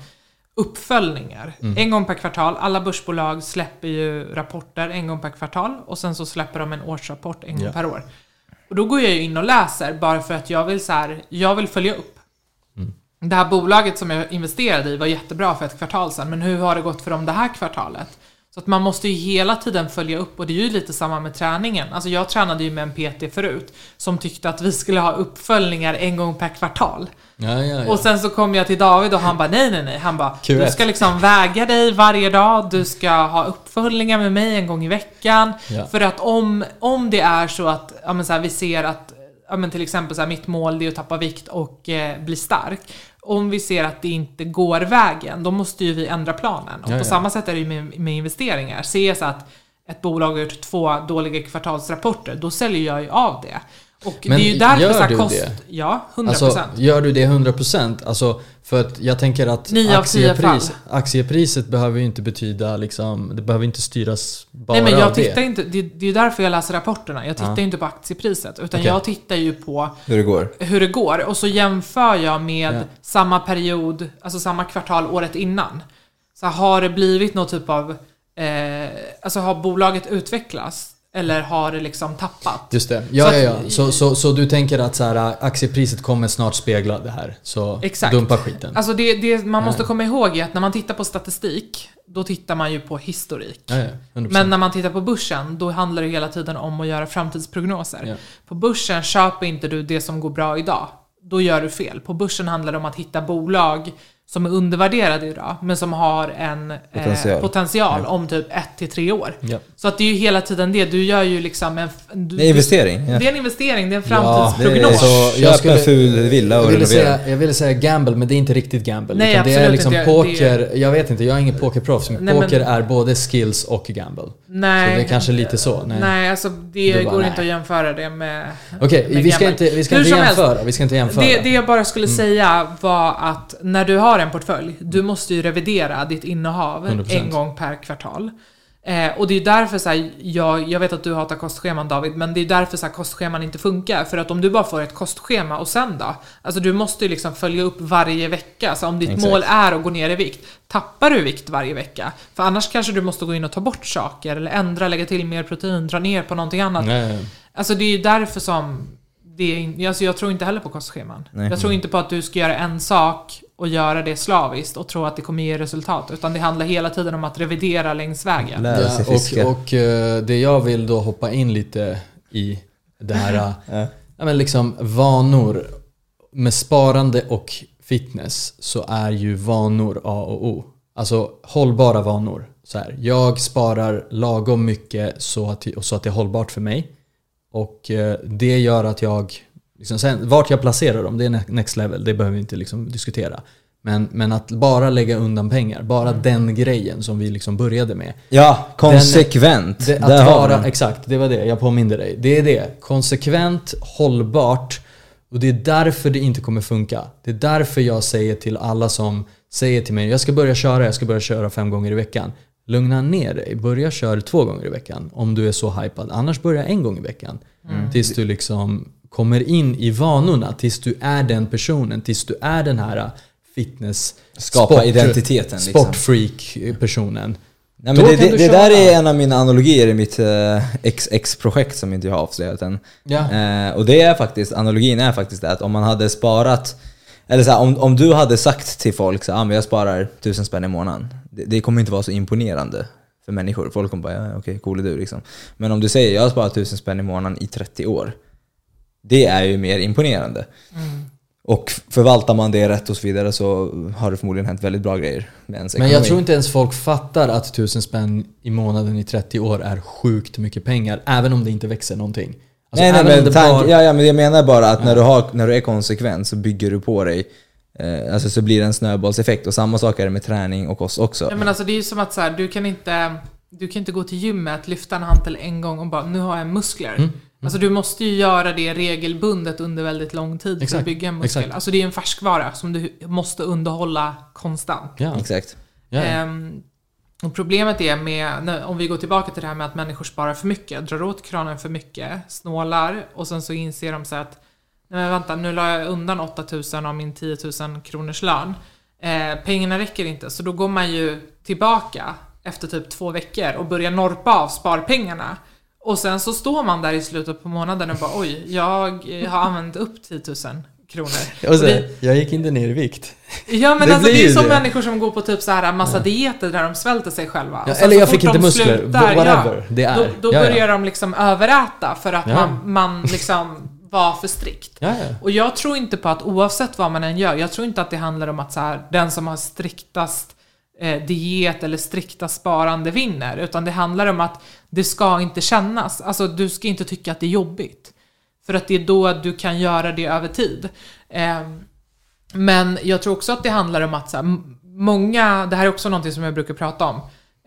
uppföljningar. En gång per kvartal. Alla börsbolag släpper ju rapporter en gång per kvartal och sen så släpper de en årsrapport en gång Ja. per år. Och då går jag ju in och läser bara för att jag vill så här, jag vill följa upp. Mm. Det här bolaget som jag investerade i var jättebra för ett kvartal sedan, men hur har det gått för dem det här kvartalet? Så att man måste ju hela tiden följa upp och det är ju lite samma med träningen. Alltså jag tränade ju med en PT förut som tyckte att vi skulle ha uppföljningar en gång per kvartal. Ja, ja, ja. Och sen så kom jag till David och han bara nej nej nej. Han bara Q1. du ska liksom väga dig varje dag, du ska ha uppföljningar med mig en gång i veckan. För att om, om det är så att ja, men så här, vi ser att ja, men till exempel så här, mitt mål är att tappa vikt och eh, bli stark. Om vi ser att det inte går vägen, då måste ju vi ändra planen. Och Ja, på ja. samma sätt är det ju med, med investeringar. Ser jag så att ett bolag har gjort två dåliga kvartalsrapporter, då säljer jag ju av det. Och Men det är ju därför gör du kost... det? Ja, 100%. Alltså, gör du det 100%? Alltså, för att jag tänker att aktiepris, aktiepriset behöver ju inte betyda liksom, det behöver inte styras bara Nej men jag av tittar det. inte, det, det är ju därför jag läser rapporterna. Jag tittar Ja. inte på aktiepriset, utan Okej. jag tittar ju på hur det går. hur det går och så jämför jag med Ja. samma period, alltså samma kvartal året innan. Så har det blivit någon typ av, eh, alltså har bolaget utvecklats eller har det liksom tappat? Just det. Ja, Så ja, ja. Så, så, så du tänker att så här, aktiepriset kommer snart spegla det här? Så Exakt. dumpa skiten? Alltså det, det man måste komma ihåg är att när man tittar på statistik, då tittar man ju på historik. ja, ja, 100%. Men när man tittar på börsen, då handlar det hela tiden om att göra framtidsprognoser. Ja. På börsen köper inte du det som går bra idag. Då gör du fel. På börsen handlar det om att hitta bolag som är undervärderade idag, men som har en Potential. eh, potential om typ ett till tre år. Ja. Så att det är ju hela tiden det. Du gör ju liksom en... Du, Det är investering. Ja. Det är en investering, det är en Ja, framtidsprognos. så- köp jag skulle- en ful villa Jag och ville, renovera. säga, jag ville säga gamble, men det är inte riktigt gamble. Nej, utan det är liksom inte. poker, jag vet inte, jag är ingen pokerproffs, men Nej, men- poker är både skills och gamble. Nej, Så det är kanske lite så. Nej. nej alltså det bara, går nej. inte att jämföra det med... Okej, med vi ska inte, vi ska inte helst, jämföra. Vi ska inte jämföra. Det, det jag bara skulle säga var att när du har en portfölj, du måste ju revidera ditt innehav 100%. en gång per kvartal. Eh, och det är därför så här, jag, jag vet att du hatar kostscheman David, men det är därför så här, kostscheman inte funkar. För att om du bara får ett kostschema och sen då? Alltså du måste ju liksom följa upp varje vecka. Så om ditt Exakt. mål är att gå ner i vikt, tappar du vikt varje vecka? För annars kanske du måste gå in och ta bort saker, eller ändra, lägga till mer protein, dra ner på någonting annat. Nej. Alltså det är ju därför som det är, alltså jag tror inte heller på kostscheman. Nej. Jag tror inte på att du ska göra en sak och göra det slaviskt och tro att det kommer ge resultat. Utan det handlar hela tiden om att revidera längs vägen. Lära sig Ja, och och eh, det jag vill då hoppa in lite i det här, eh, Ja. ja, men liksom vanor. Med sparande och fitness så är ju vanor A och O. Alltså hållbara vanor. Så här, jag sparar lagom mycket så att, så att det är hållbart för mig. Och eh, det gör att jag, liksom sen, vart jag placerar dem, det är ne- next level, det behöver vi inte liksom diskutera. Men, men att bara lägga undan pengar, bara den grejen som vi liksom började med. Ja, konsekvent. Det, Där att vara, den. exakt, det var det jag påminde dig. Det är det. Konsekvent, hållbart och det är därför det inte kommer funka. Det är därför jag säger till alla som säger till mig jag ska börja köra, jag ska börja köra fem gånger i veckan. Lugna ner dig, börja köra två gånger i veckan om du är så hypad. Annars börja en gång i veckan. Tills du liksom kommer in i vanorna, tills du är den personen, tills du är den här fitness... Skapa identiteten, liksom. Sportfreak-personen. Nej, men det, det, det där är en av mina analogier i mitt eh, XX-projekt som inte jag har avslöjat än. Ja. Eh, och det är faktiskt, analogin är faktiskt det att om man hade sparat, eller så här, om, om du hade sagt till folk så här, ah, men jag sparar tusen spänn i månaden. Det, det kommer inte vara så imponerande för människor. Folk kommer bara, ja, okej, cool är du liksom. Men om du säger, jag har sparat tusen spänn i månaden i 30 år. Det är ju mer imponerande. Och förvaltar man det rätt och så vidare så har det förmodligen hänt väldigt bra grejer med ens Men jag tror inte ens folk fattar att tusen spänn i månaden i 30 år är sjukt mycket pengar. Även om det inte växer någonting. Alltså, nej, nej, men, tank, bara- ja, ja, men jag menar bara att när, du har, när du är konsekvent så bygger du på dig. Eh, alltså så blir det en snöbollseffekt. Och samma sak är det med träning och kost också. Ja, men alltså det är ju som att så här, du kan inte du kan inte gå till gymmet, lyfta en hantel en gång och bara nu har jag muskler. Mm, Alltså du måste ju göra det regelbundet under väldigt lång tid för Exakt, att bygga en muskel. exakt. Alltså det är en färskvara som du måste underhålla konstant. Ja, Exakt. ja, ja. Ehm, och problemet är med, om vi går tillbaka till det här med att människor sparar för mycket, drar åt kranen för mycket, snålar och sen så inser de så att nej men vänta, nu la jag undan 8000 av min 10 000 kronors lön. Eh, pengarna räcker inte, så då går man ju tillbaka efter typ två veckor och börjar norpa av sparpengarna. Och sen så står man där i slutet på månaden och bara oj, jag eh, har använt upp 10 000 kronor. Och så, det- jag gick inte ner i vikt. Ja men Det alltså det är ju som det. människor som går på typ så här massa dieter där de svälter sig själva. Ja, eller jag fick inte muskler, slutar, whatever det är. Då, då Ja, ja. börjar de liksom överäta för att Ja. man, man liksom var för strikt. Ja, ja. Och jag tror inte på att oavsett vad man än gör, jag tror inte att det handlar om att så här, den som har striktast eh, diet eller strikta sparande vinner. Utan det handlar om att det ska inte kännas. Alltså du ska inte tycka att det är jobbigt. För att det är då du kan göra det över tid. Ehm, men jag tror också att det handlar om att så här, många, det här är också någonting som jag brukar prata om eh,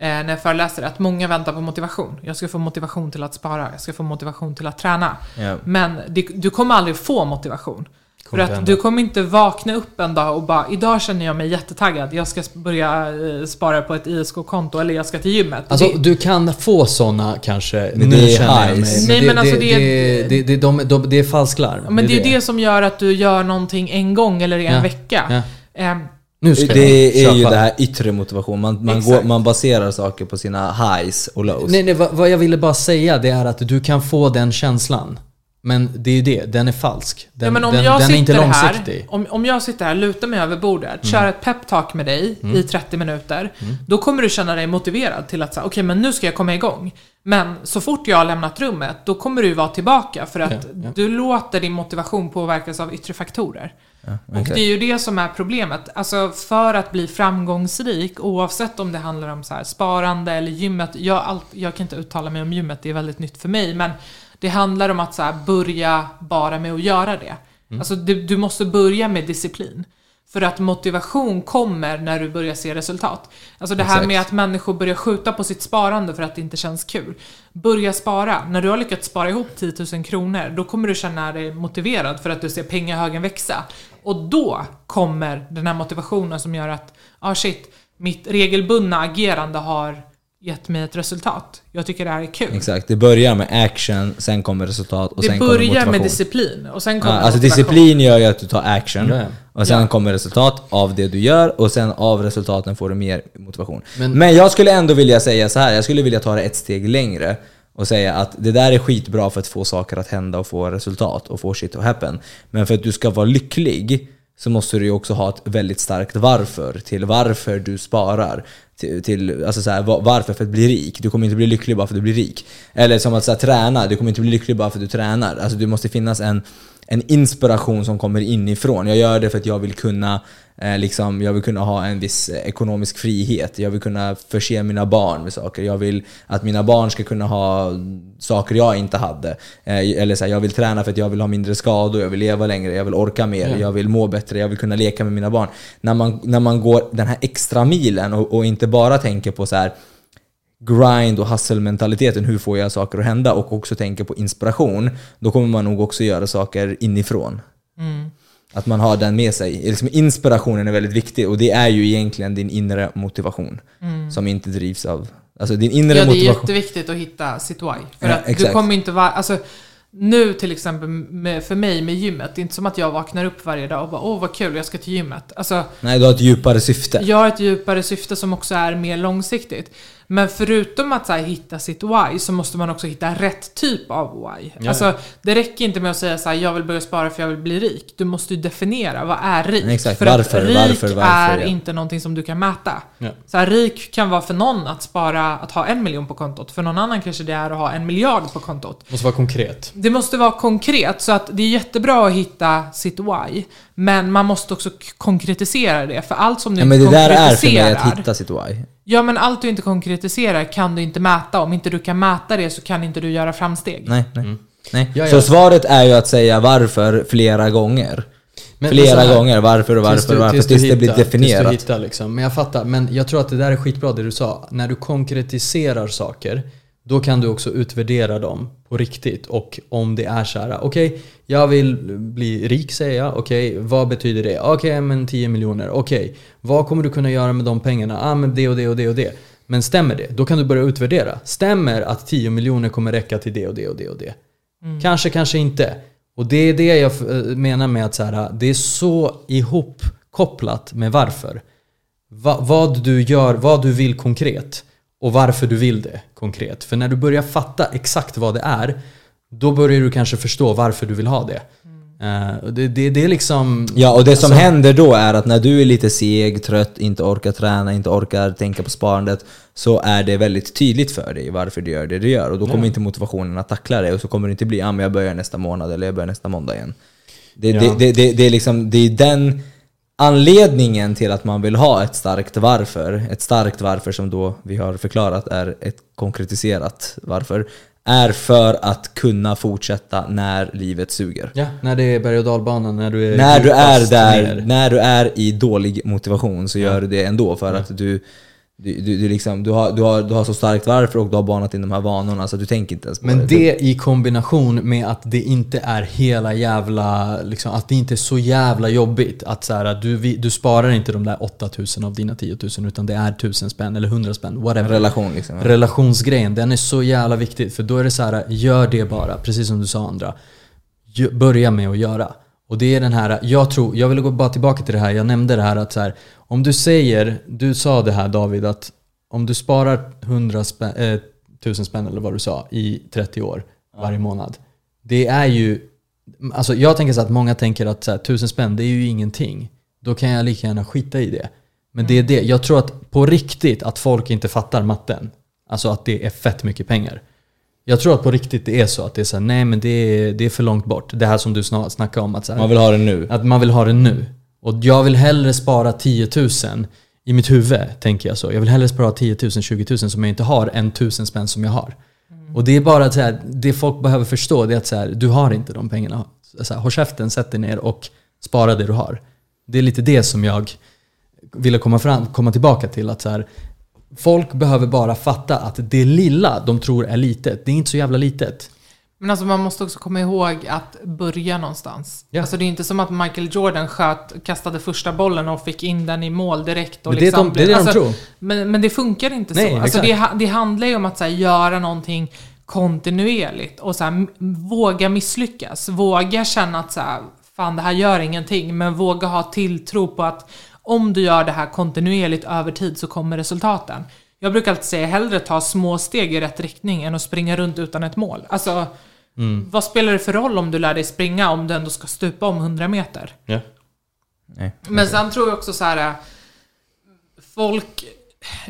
när jag föreläser, att många väntar på motivation. Jag ska få motivation till att spara, jag ska få motivation till att träna. Ja. Men det, du kommer aldrig få motivation. För att du kommer inte vakna upp en dag och bara idag känner jag mig jättetaggad, jag ska börja eh, spara på ett ISK-konto eller jag ska till gymmet. Alltså det, du kan få såna kanske, Men det är känner jag highs. mig. Nej, men alltså det, det- det, det, det, de, de, det är falsklarm. men det är ju det som gör att du gör någonting en gång eller i en Ja, vecka. ja. Ehm, Nu ska Det jag är ju det här yttre motivation. Man, man, går, man baserar saker på sina highs och lows. Nej, nej, vad, vad jag ville bara säga det är att du kan få den känslan. Men det är ju det, den är falsk. Den, ja, den, jag den är inte långsiktig. Mm. här, om, om jag sitter här, lutar mig över bordet, kör ett peptalk med dig i 30 minuter, då kommer du känna dig motiverad till att säga, okej men nu ska jag komma igång. Men så fort jag har lämnat rummet, då kommer du vara tillbaka för att Ja, ja. du låter din motivation påverkas av yttre faktorer. Och exakt. det är ju det som är problemet. Alltså för att bli framgångsrik, oavsett om det handlar om så här sparande eller gymmet. Jag, allt, jag kan inte uttala mig om gymmet, det är väldigt nytt för mig. Men det handlar om att så här börja bara med att göra det. Mm. Alltså du, du måste börja med disciplin. För att motivation kommer när du börjar se resultat. Alltså det här Exakt. med att människor börjar skjuta på sitt sparande för att det inte känns kul. Börja spara. När du har lyckats spara ihop 10 000 kronor, då kommer du känna dig motiverad för att du ser pengahögen växa. Och då kommer den här motivationen som gör att, ah shit, mitt regelbundna agerande har gett mig ett resultat. Jag tycker det här är kul. Exakt, det börjar med action, sen kommer resultat och Det sen kommer börjar motivation. med disciplin och sen kommer Ja, alltså motivation. disciplin gör ju att du tar action ja. och sen Ja. kommer resultat av det du gör och sen av resultaten får du mer motivation. Men- Men, jag skulle ändå vilja säga så här. jag skulle vilja ta det ett steg längre och säga att det där är skitbra för att få saker att hända och få resultat och få shit to happen. Men för att du ska vara lycklig så måste du ju också ha ett väldigt starkt varför till varför du sparar. Till, till, alltså så här, varför? För att bli rik. Du kommer inte bli lycklig bara för att du blir rik. Eller som att så här, träna, du kommer inte bli lycklig bara för att du tränar. Alltså det måste finnas en, en inspiration som kommer inifrån. Jag gör det för att jag vill kunna eh, liksom, jag vill kunna ha en viss eh, ekonomisk frihet. Jag vill kunna förse mina barn med saker. Jag vill att mina barn ska kunna ha saker jag inte hade. Eh, eller så här, jag vill träna för att jag vill ha mindre skador, jag vill leva längre, jag vill orka mer, jag vill må bättre, jag vill kunna leka med mina barn. När man, när man går den här extra milen och, och inte bara tänker på så här grind och hustle-mentaliteten, hur får jag saker att hända? Och också tänker på inspiration, då kommer man nog också göra saker inifrån. Att man har den med sig. Liksom inspirationen är väldigt viktig och det är ju egentligen din inre motivation. Som inte drivs av... Alltså din inre Ja, det är motivation. jätteviktigt att hitta sitt why. För Ja, att du exakt. kommer inte vara... Alltså, nu till exempel med, för mig med gymmet, det är inte som att jag vaknar upp varje dag och bara åh vad kul, jag ska till gymmet. Alltså, Nej, du har ett djupare syfte. jag har ett djupare syfte som också är mer långsiktigt. Men förutom att så här, hitta sitt why så måste man också hitta rätt typ av why. Ja. Alltså, det räcker inte med att säga så här, jag vill börja spara för jag vill bli rik. Du måste ju definiera, vad är rik? Exakt, för varför, att rik varför, varför, är ja. inte någonting som du kan mäta. Ja. Så här, rik kan vara för någon att spara, att ha en miljon på kontot. För någon annan kanske det är att ha en miljard på kontot. Måste vara konkret. Det måste vara konkret, så att det är jättebra att hitta sitt why. Men man måste också konkretisera det, för allt som du Ja, men det där är för mig att hitta sitt why. Ja, men allt du inte konkretiserar kan du inte mäta. Om inte du kan mäta det så kan inte du göra framsteg. Nej, nej. nej. Ja, Så ja. svaret är ju att säga varför flera gånger. Men- flera men så här, gånger, varför och varför, du- varför, tills, du det blir definierat. Tills du hittar liksom. Men jag fattar. Men jag tror att det där är skitbra det du sa. När du konkretiserar saker, då kan du också utvärdera dem på riktigt. Och om det är så här, okej, jag vill bli rik säger jag. Okej, vad betyder det? Okej, men 10 miljoner. Okej, vad kommer du kunna göra med de pengarna? Ah, men det och det och det och det. Men stämmer det? Då kan du börja utvärdera. Stämmer att 10 miljoner kommer räcka till det och det och det och det? Kanske, kanske inte. Och det är det jag eh, menar med att så här, det är så ihopkopplat med varför. Va, vad du gör, vad du vill konkret och varför du vill det konkret. För när du börjar fatta exakt vad det är, då börjar du kanske förstå varför du vill ha det. Och det, det, det är liksom... Ja, och det som Alltså- händer då är att när du är lite seg, trött, inte orkar träna, inte orkar tänka på sparandet så är det väldigt tydligt för dig varför du gör det du gör och då kommer Ja. inte motivationen att tackla det och så kommer det inte bli ah, men jag börjar nästa månad eller jag börjar nästa måndag igen. Det, Ja. det, det, det, det, är liksom, det är den anledningen till att man vill ha ett starkt varför, ett starkt varför som då vi har förklarat är ett konkretiserat varför, är för att kunna fortsätta när livet suger. Ja, när det är berg och dalbana, när du är När du är där, ner. när du är i dålig motivation så gör du det ändå för att du du, du, du, liksom, du, har, du, har, du har så starkt varför och du har banat in de här vanorna så du tänker inte ens på Men det. det i kombination med att det inte är hela jävla, liksom, att det inte är så jävla jobbigt. Att så här, att du, du sparar inte de där 8000 av dina 10 000 utan det är 1000 spänn eller 100 spänn, whatever. relation liksom. Relationsgrejen, den är så jävla viktig. För då är det så här, gör det bara, precis som du sa andra. Börja med att göra. Och det är den här, jag tror, jag vill gå bara tillbaka till det här, jag nämnde det här att så här, om du säger, du sa det här David att om du sparar 100 spänn, eh, 1000 spänn eller vad du sa i 30 år varje månad. Det är ju, alltså jag tänker så att många tänker att så här, 1000 spänn det är ju ingenting. Då kan jag lika gärna skita i det. Men det är det, jag tror att på riktigt att folk inte fattar matten. Alltså att det är fett mycket pengar. Jag tror att på riktigt det är så att det är så här, nej men det är, det är för långt bort. Det här som du snackade om att, så här, Man vill ha det nu. att man vill ha det nu. Och jag vill hellre spara 10 000 i mitt huvud, tänker jag så. Jag vill hellre spara 10 000, 20 000 som jag inte har än 1000 spänn som jag har. Och det är bara att så här, det folk behöver förstå det är att så här, du har inte de pengarna. Så här, håll käften, sätt dig ner och spara det du har. Det är lite det som jag ville komma, fram, komma tillbaka till. Att så här, folk behöver bara fatta att det lilla de tror är litet, det är inte så jävla litet. Men alltså man måste också komma ihåg att börja någonstans. Ja. Alltså det är inte som att Michael Jordan sköt, kastade första bollen och fick in den i mål direkt. Och Men det är liksom, de- det är det de alltså, tror. Men, men det funkar inte Nej, så. Alltså det, det handlar ju om att här, göra någonting kontinuerligt och så här, våga misslyckas. Våga känna att så här, fan det här gör ingenting, men våga ha tilltro på att om du gör det här kontinuerligt över tid så kommer resultaten. Jag brukar alltid säga hellre ta små steg i rätt riktning än att springa runt utan ett mål. Alltså, vad spelar det för roll om du lär dig springa om du ändå ska stupa om 100 meter? Ja. Nej. Men sen tror jag också så här. äh, Folk...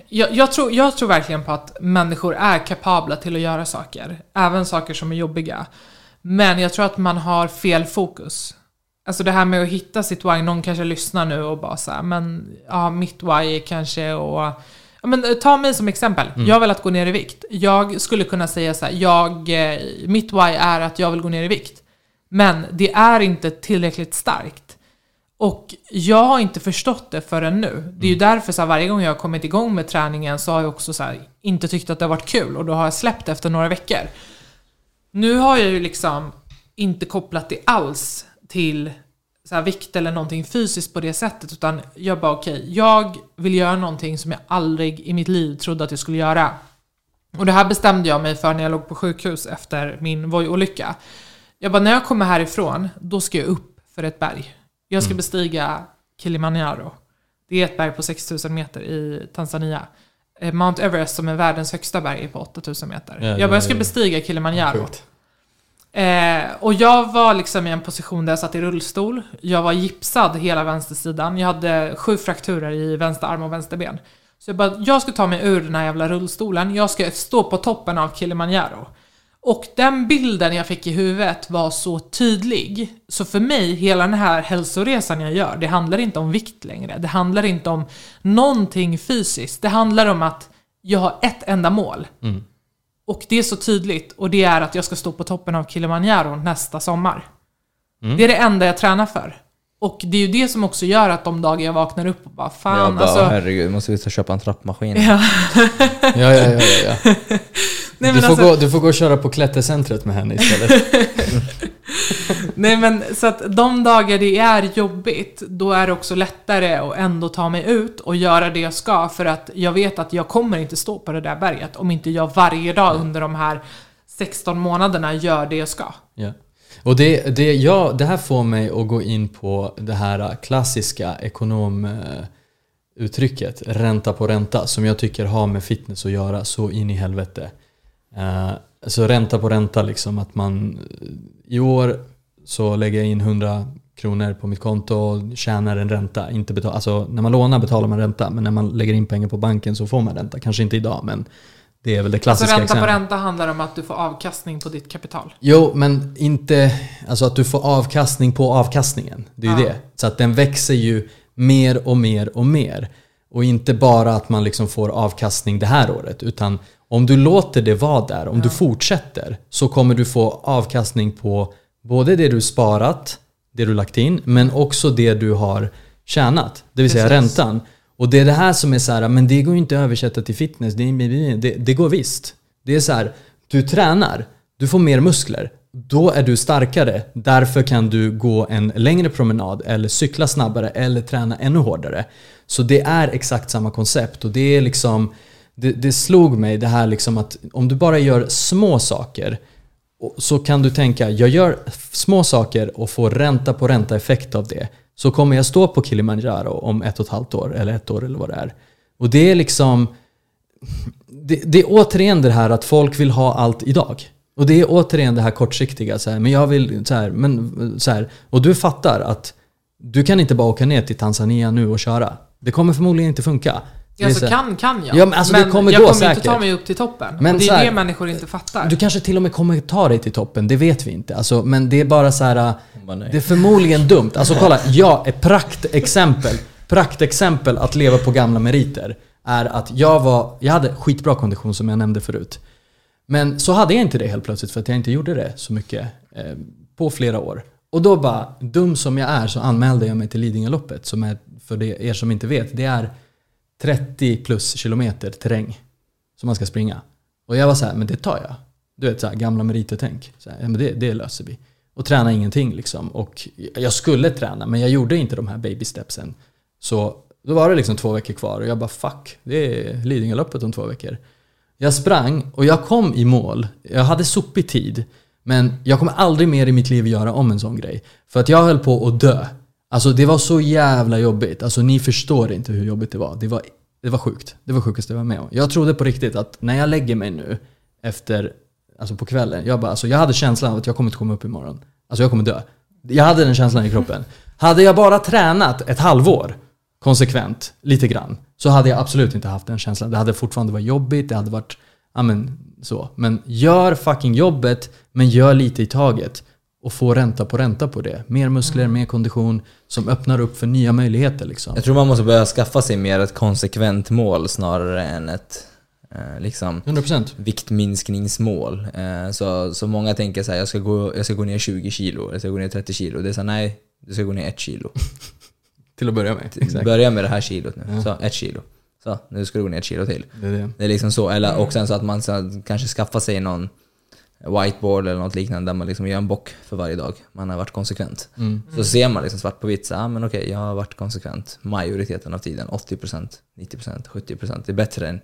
Jag, jag, tror, jag tror verkligen på att människor är kapabla till att göra saker. Även saker som är jobbiga. Men jag tror att man har fel fokus. Alltså det här med att hitta sitt why. Någon kanske lyssnar nu och bara så här, men ja, mitt why kanske och Ja, men eh, ta mig som exempel. Jag har velat gå ner i vikt. Jag skulle kunna säga så här, jag, eh, mitt why är att jag vill gå ner i vikt. Men det är inte tillräckligt starkt. Och jag har inte förstått det förrän nu. Det är ju därför så här, varje gång jag har kommit igång med träningen så har jag också så här, inte tyckt att det har varit kul och då har jag släppt efter några veckor. Nu har jag ju liksom inte kopplat det alls till så här, vikt eller någonting fysiskt på det sättet. Utan jag bara okej, jag vill göra någonting som jag aldrig i mitt liv trodde att jag skulle göra. Och det här bestämde jag mig för när jag låg på sjukhus efter min Voi-olycka. Jag bara, när jag kommer härifrån, då ska jag upp för ett berg. Jag ska bestiga Kilimanjaro. Det är ett berg på 6000 meter i Tanzania. Eh, Mount Everest som är världens högsta berg är på 8000 meter. Ja, jag bara, jag ska bestiga Kilimanjaro. Sjukt. Eh, och jag var liksom i en position där jag satt i rullstol. Jag var gipsad hela vänstersidan. Jag hade sju frakturer i vänster arm och vänster ben. Så jag bara, jag ska ta mig ur den här jävla rullstolen. Jag ska stå på toppen av Kilimanjaro. Och den bilden jag fick i huvudet var så tydlig. Så för mig, hela den här hälsoresan jag gör, det handlar inte om vikt längre. Det handlar inte om någonting fysiskt. Det handlar om att jag har ett enda mål. Mm. Och det är så tydligt. Och det är att jag ska stå på toppen av Kilimanjaro nästa sommar. Mm. Det är det enda jag tränar för. Och det är ju det som också gör att de dagar jag vaknar upp och bara fan jag bara, alltså. herregud, måste vi ta köpa en trappmaskin? Ja. Ja, ja, ja, ja, ja. Nej, du, får alltså, gå, du får gå och köra på klättercentret med henne istället. nej men så att de dagar det är jobbigt, då är det också lättare att ändå ta mig ut och göra det jag ska. För att jag vet att jag kommer inte stå på det där berget om inte jag varje dag under de här 16 månaderna gör det jag ska. Ja. Och det, det, ja, det här får mig att gå in på det här klassiska ekonomuttrycket, ränta på ränta, som jag tycker har med fitness att göra så in i helvete. Uh, så ränta på ränta liksom, att man eh, i år så lägger jag in 100 kronor på mitt konto och tjänar en ränta. Inte betal, alltså när man lånar betalar man ränta, men när man lägger in pengar på banken så får man ränta. Kanske inte idag, men det är väl det klassiska ränta på ränta handlar om att du får avkastning på ditt kapital. Jo, men inte... Alltså att du får avkastning på avkastningen. Det är ju Ja. det. Så att den växer ju mer och mer och mer. Och inte bara att man liksom får avkastning det här året. Utan om du låter det vara där, om du fortsätter, så kommer du få avkastning på både det du sparat, det du lagt in, men också det du har tjänat. Det vill säga Precis. räntan. Och det är det här som är så här, men det går ju inte att översätta till fitness. Det, det, det går visst. Det är så här, du tränar, du får mer muskler. Då är du starkare. Därför kan du gå en längre promenad eller cykla snabbare eller träna ännu hårdare. Så det är exakt samma koncept och det är liksom det, det slog mig det här liksom att om du bara gör små saker så kan du tänka, jag gör små saker och får ränta på ränta effekt av det. Så kommer jag stå på Kilimanjaro om ett och ett halvt år eller ett år eller vad det är. Och det är liksom det, det är återigen det här att folk vill ha allt idag. Och det är återigen det här kortsiktiga. Så här, men jag vill så här, men så här. Och du fattar att du kan inte bara åka ner till Tanzania nu och köra. Det kommer förmodligen inte funka. Är Alltså så kan, kan jag. Ja, men alltså, det kommer jag gå kommer inte säkert. ta mig upp till toppen. Men och det är här- det människor inte fattar. Du kanske till och med kommer ta dig till toppen, det vet vi inte. Alltså, men det är bara så här. Nej. Det är förmodligen dumt. Alltså kolla, ja, ett praktexempel. Praktexempel att leva på gamla meriter är att jag var, jag hade skitbra kondition som jag nämnde förut. Men så hade jag inte det helt plötsligt för att jag inte gjorde det så mycket eh, på flera år. Och då bara, dum som jag är, så anmälde jag mig till Lidingöloppet som är, för det, er som inte vet, det är 30 plus kilometer terräng som man ska springa. Och jag var så här, men det tar jag. Du vet, så här, gamla meriter-tänk. Så här, ja, men det, det löser vi. Och träna ingenting liksom. Och jag skulle träna, men jag gjorde inte de här baby stepsen. Så då var det liksom två veckor kvar och jag bara fuck, det är Lidingöloppet om två veckor. Jag sprang och jag kom i mål. Jag hade sopig tid. Men jag kommer aldrig mer i mitt liv göra om en sån grej. För att jag höll på att dö. Alltså det var så jävla jobbigt. Alltså ni förstår inte hur jobbigt det var. Det var, det var sjukt. Det var sjukaste jag var med om. Jag trodde på riktigt att när jag lägger mig nu efter, alltså på kvällen. Jag, bara, alltså jag hade känslan av att jag kommer inte komma upp imorgon. Alltså jag kommer dö. Jag hade den känslan i kroppen. Hade jag bara tränat ett halvår konsekvent, lite grann, så hade jag absolut inte haft den känslan. Det hade fortfarande varit jobbigt, det hade varit, ja men så. Men gör fucking jobbet, men gör lite i taget. Och få ränta på ränta på det. Mer muskler, mer kondition, som öppnar upp för nya möjligheter liksom. Jag tror man måste börja skaffa sig mer ett konsekvent mål snarare än ett eh, liksom 100%. viktminskningsmål. Eh, så, så många tänker så här, jag ska, gå, jag ska gå ner 20 kilo, jag ska gå ner 30 kilo. Det är så här, nej, du ska gå ner 1 kilo. Till att börja med. Exakt. Börja med det här kilot nu. Ja. Så, 1 kilo. Så, nu ska du gå ner 1 kilo till. Det är det. Det är liksom så. Eller, och sen så att man så, kanske skaffar sig någon whiteboard eller något liknande där man liksom gör en bock för varje dag man har varit konsekvent. Mm. Så ser man liksom svart på vitt, så, ah, men okej, jag har varit konsekvent majoriteten av tiden. 80%, 90%, 70%. Det är bättre än...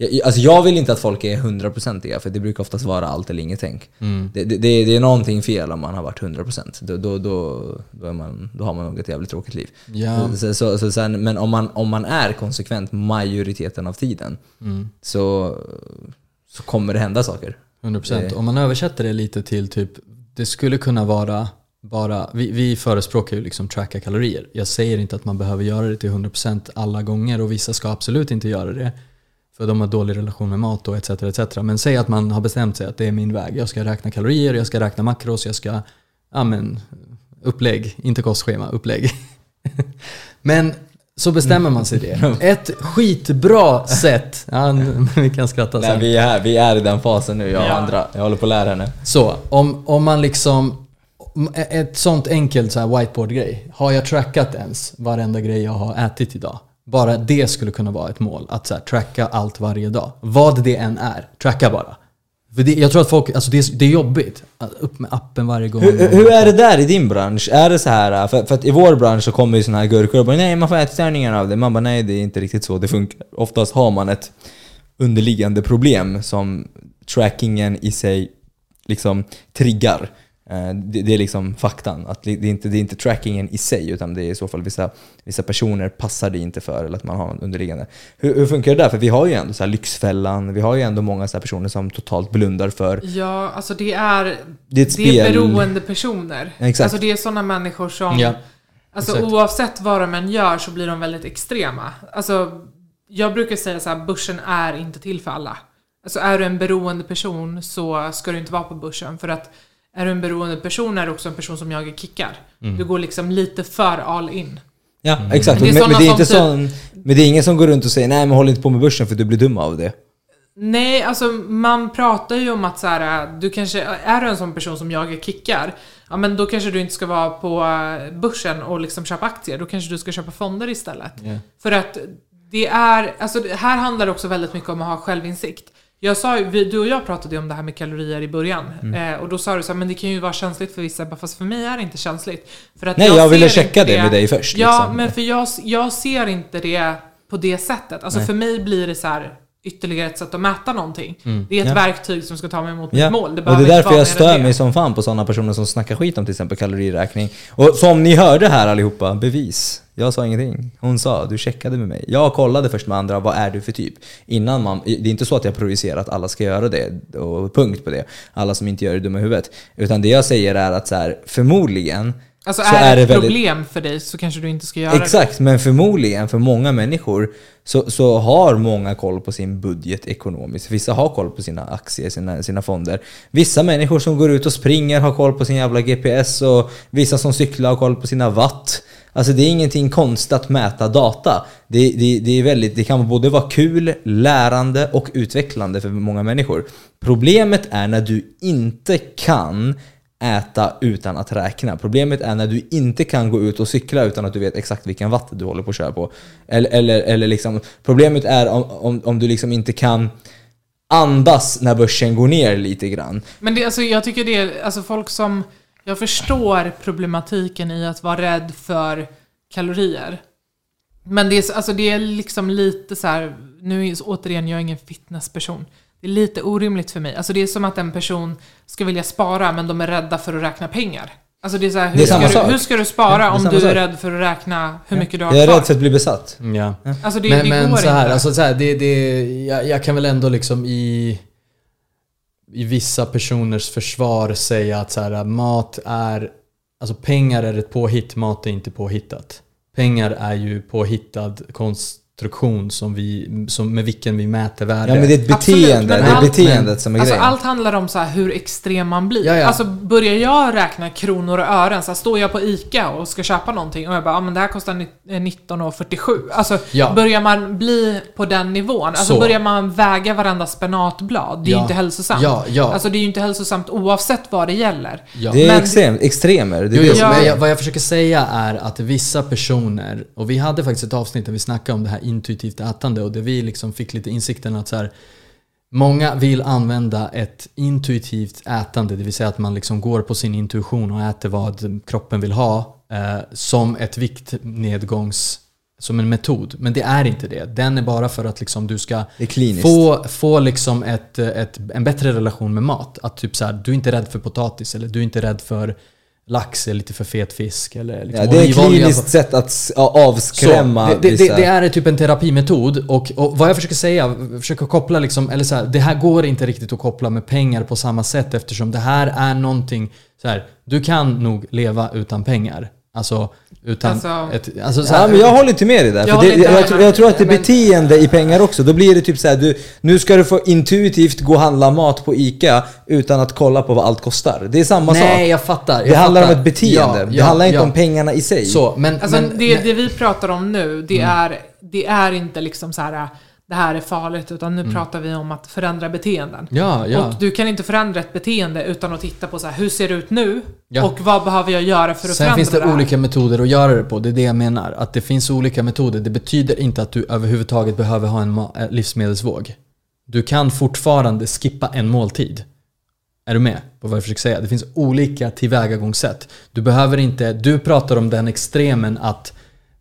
Jag, alltså jag vill inte att folk är 100%iga för det brukar oftast vara allt eller ingenting. Mm. Det, det, det, det är någonting fel om man har varit 100%. Då, då, då, då, man, då har man nog ett jävligt tråkigt liv. Ja. Så, så, så sen, men om man, om man är konsekvent majoriteten av tiden Mm. så, så kommer det hända saker. 100%. Det- Om man översätter det lite till typ, det skulle kunna vara bara, vi, vi förespråkar ju liksom tracka kalorier. Jag säger inte att man behöver göra det till 100% alla gånger och vissa ska absolut inte göra det. För de har dålig relation med mat och etc. etc. Men säg att man har bestämt sig att det är min väg. Jag ska räkna kalorier, jag ska räkna makros, jag ska, ja men, upplägg, inte kostschema, upplägg. men så bestämmer man sig det. Ett skitbra sätt, ja, vi kan skratta sen. Nej, vi, är här, vi är i den fasen nu, jag och Ja. andra. Jag håller på att lära henne. Så, om, om man liksom... om Ett sånt enkelt så här whiteboard-grej. Har jag trackat ens varenda grej jag har ätit idag? Bara det skulle kunna vara ett mål. Att så här, tracka allt varje dag. Vad det än är. Tracka bara. För det, jag tror att folk, alltså det, är, det är jobbigt. Att Upp med appen varje gång. Hur, hur är det där i din bransch? Är det så här, äh, för, för att i vår bransch så kommer ju såna här gurkor och bara nej man får ätstörningar av det. Man bara nej det är inte riktigt så det funkar. Oftast har man ett underliggande problem som trackingen i sig liksom triggar. Eh, Det, det är liksom faktan. Att det, är inte, det är inte trackingen i sig utan det är i så fall vissa, vissa personer passar det inte för eller att man har en underliggande. Hur, hur funkar det där? För vi har ju ändå så här Lyxfällan, vi har ju ändå många så här personer som totalt blundar för Ja, alltså det är, det är ett det är beroende personer. Exakt. Alltså det är sådana människor som, Ja, alltså exakt. oavsett vad de än gör så blir de väldigt extrema. Alltså, jag brukar säga så här, börsen är inte till för alla. Alltså är du en beroende person så ska du inte vara på börsen för att är du en beroende person är du också en person som jagar kickar. Mm. Du går liksom lite för all in. Ja, exakt. Men det är Men, det är inte som typ- sån, men det är ingen som går runt och säger nej men håll inte på med börsen för du blir dum av det. Nej, alltså man pratar ju om att så här, du kanske, är du en sån person som jagar kickar, ja men då kanske du inte ska vara på eh, börsen och liksom köpa aktier, då kanske du ska köpa fonder istället. Ja. För att det är, alltså här handlar det också väldigt mycket om att ha självinsikt. Jag sa vi, du och jag pratade ju om det här med kalorier i början. Mm. Eh, och då sa du så här, men det kan ju vara känsligt för vissa, bara fast för mig är det inte känsligt. För att Nej, jag ville ser checka det med dig först, Ja, liksom. men för jag, jag ser inte det på det sättet. Alltså Nej. för mig blir det så här ytterligare ett sätt att mäta någonting. Det är ett Ja. verktyg som ska ta mig mot Ja. mitt mål. Det och det är därför jag stör mig som fan på sådana personer som snackar skit om till exempel kaloriräkning. Och som ni hörde här allihopa, bevis. Jag sa ingenting. Hon sa, du checkade med mig. Jag kollade först med andra, vad är du för typ? Innan man, det är inte så att jag projicerar att alla ska göra det och punkt på det. Alla som inte gör det dumma i huvudet. Utan det jag säger är att så här, förmodligen Alltså så är det ett väldigt- problem för dig så kanske du inte ska göra det. Exakt, men förmodligen för många människor så, så har många koll på sin budget ekonomiskt. Vissa har koll på sina aktier, sina, sina fonder. Vissa människor som går ut och springer har koll på sin jävla GPS och vissa som cyklar har koll på sina watt. Alltså det är ingenting konstigt att mäta data. Det, det, det, är väldigt, det kan både vara kul, lärande och utvecklande för många människor. Problemet är när du inte kan äta utan att räkna. Problemet är när du inte kan gå ut och cykla utan att du vet exakt vilken watt du håller på att köra på. Eller, eller, eller liksom, problemet är om, om, om du liksom inte kan andas när börsen går ner lite grann. Men det, alltså, jag tycker det är, alltså folk som, jag förstår problematiken i att vara rädd för kalorier. Men det är, alltså, det är liksom lite så här, nu är, återigen, jag är ingen fitnessperson. Det är lite orimligt för mig. Alltså det är som att en person ska vilja spara men de är rädda för att räkna pengar. Alltså det är så här, hur, Det är ska, sak. du, hur ska du spara Ja, om du är sak. rädd för att räkna hur mycket du har Jag är kvar? rädd för att bli besatt. Ja. Alltså det, men det men går så här, inte. alltså så här, det, det, jag, jag kan väl ändå liksom i, i vissa personers försvar säga att så här, mat är, alltså pengar är ett påhitt, mat är inte påhittat. Pengar är ju påhittad konstruktion som vi, som, med vilken vi mäter värde. Ja men det är ett Absolut, beteende, men det är allt- beteendet som är Alltså grejen. allt handlar om så här hur extrem man blir. Ja, ja. Alltså börjar jag räkna kronor och ören, så här, står jag på ICA och ska köpa någonting och jag bara, ja men det här kostar ni- eh, 19,47. Alltså Ja. börjar man bli på den nivån, alltså Så. börjar man väga varenda spenatblad, det är ju inte hälsosamt. Ja, ja. Alltså det är ju inte hälsosamt oavsett vad det gäller. Ja. Det är Men- extrem, extremer. Det är Jo, det men jag, vad jag försöker säga är att vissa personer, och vi hade faktiskt ett avsnitt där vi snackade om det här intuitivt ätande och där vi liksom fick lite insikten att så här, Många vill använda ett intuitivt ätande, det vill säga att man liksom går på sin intuition och äter vad kroppen vill ha eh, som ett viktnedgångs... Som en metod. Men det är inte det. Den är bara för att liksom du ska Det få, få liksom ett, ett, en bättre relation med mat. Att typ så här, du är inte rädd för potatis eller du är inte rädd för lax eller lite för fet fisk. Eller liksom Ja, det är ett kliniskt sätt att avskrämma så, det, det, det är typ en terapimetod och, och vad jag försöker säga, försöker koppla liksom, eller så här, det här går inte riktigt att koppla med pengar på samma sätt eftersom det här är någonting, så här, du kan nog leva utan pengar. Alltså, utan Alltså- ett, alltså så här, Ja, men jag håller inte med dig där. Jag det, jag, jag, jag tror att det är Men- beteende i pengar också. Då blir det typ så här, du, nu ska du få intuitivt gå och handla mat på ICA utan att kolla på vad allt kostar. Det är samma sak. Nej, jag fattar. Jag det handlar fattar. om ett beteende. Ja, det ja, handlar inte ja. om pengarna i sig. Så, men, Alltså men, det, men- det vi pratar om nu, det, Mm. är, det är inte liksom så här det här är farligt, utan nu pratar vi om att förändra beteenden. Mm. Ja, ja. Och du kan inte förändra ett beteende utan att titta på så här, hur ser det ut nu? Ja. Och vad behöver jag göra för att Sen förändra finns det här? olika metoder att göra det på, det är det jag menar. Att det finns olika metoder, det betyder inte att du överhuvudtaget behöver ha en eh, livsmedelsvåg. Du kan fortfarande skippa en måltid. Är du med på vad jag försöker säga? Det finns olika tillvägagångssätt. Du behöver inte, du pratar om den extremen att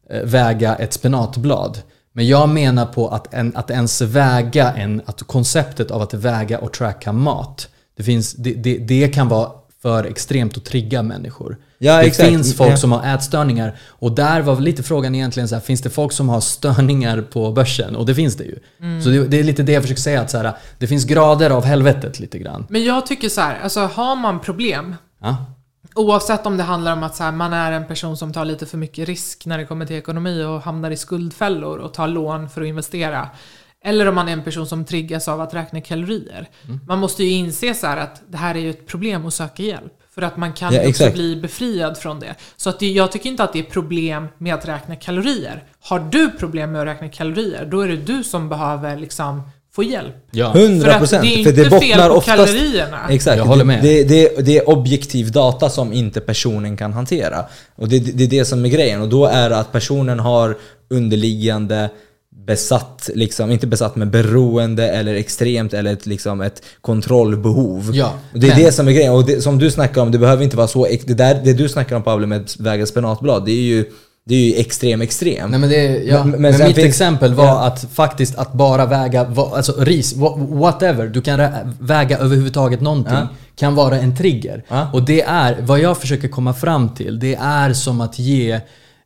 eh, väga ett spenatblad. Men jag menar på att, en, att ens väga en, att konceptet av att väga och tracka mat. Det, finns, det, det, det kan vara för extremt att trigga människor. Ja, det exakt. finns folk Ja. som har ätstörningar och där var väl lite frågan egentligen så här, finns det folk som har störningar på börsen? Och det finns det ju. Så det, det är lite det jag försöker säga, att så här, det finns grader av helvetet lite grann. Men jag tycker så här, alltså har man problem, Ja. Oavsett om det handlar om att så här, man är en person som tar lite för mycket risk när det kommer till ekonomi och hamnar i skuldfällor och tar lån för att investera. Eller om man är en person som triggas av att räkna kalorier. Mm. Man måste ju inse så att det här är ju ett problem och söka hjälp. För att man kan Ja, också bli befriad från det. Så att det, jag tycker inte att det är problem med att räkna kalorier. Har du problem med att räkna kalorier, då är det du som behöver liksom få hjälp. Ja. 100 För att procent. det är För inte det fel på oftast... kalorierna. Exakt. Jag håller med. Det, det, det är objektiv data som inte personen kan hantera. Och det, det är det som är grejen. Och då är det att personen har underliggande besatt, liksom, inte besatt men beroende eller extremt eller ett, liksom ett kontrollbehov. Ja, det är men- det som är grejen. Och det, som du snackar om, det behöver inte vara så... Det, där, det du snackar om Pablo med att väga spenatblad, det är ju, det är ju extrem extrem. Nej men det, ja, Men- men, men mitt finns- exempel var ja. att faktiskt att bara väga, alltså ris, wha- whatever, du kan väga överhuvudtaget någonting. Ja. Kan vara en trigger. Och det är, vad jag försöker komma fram till, det är som att ge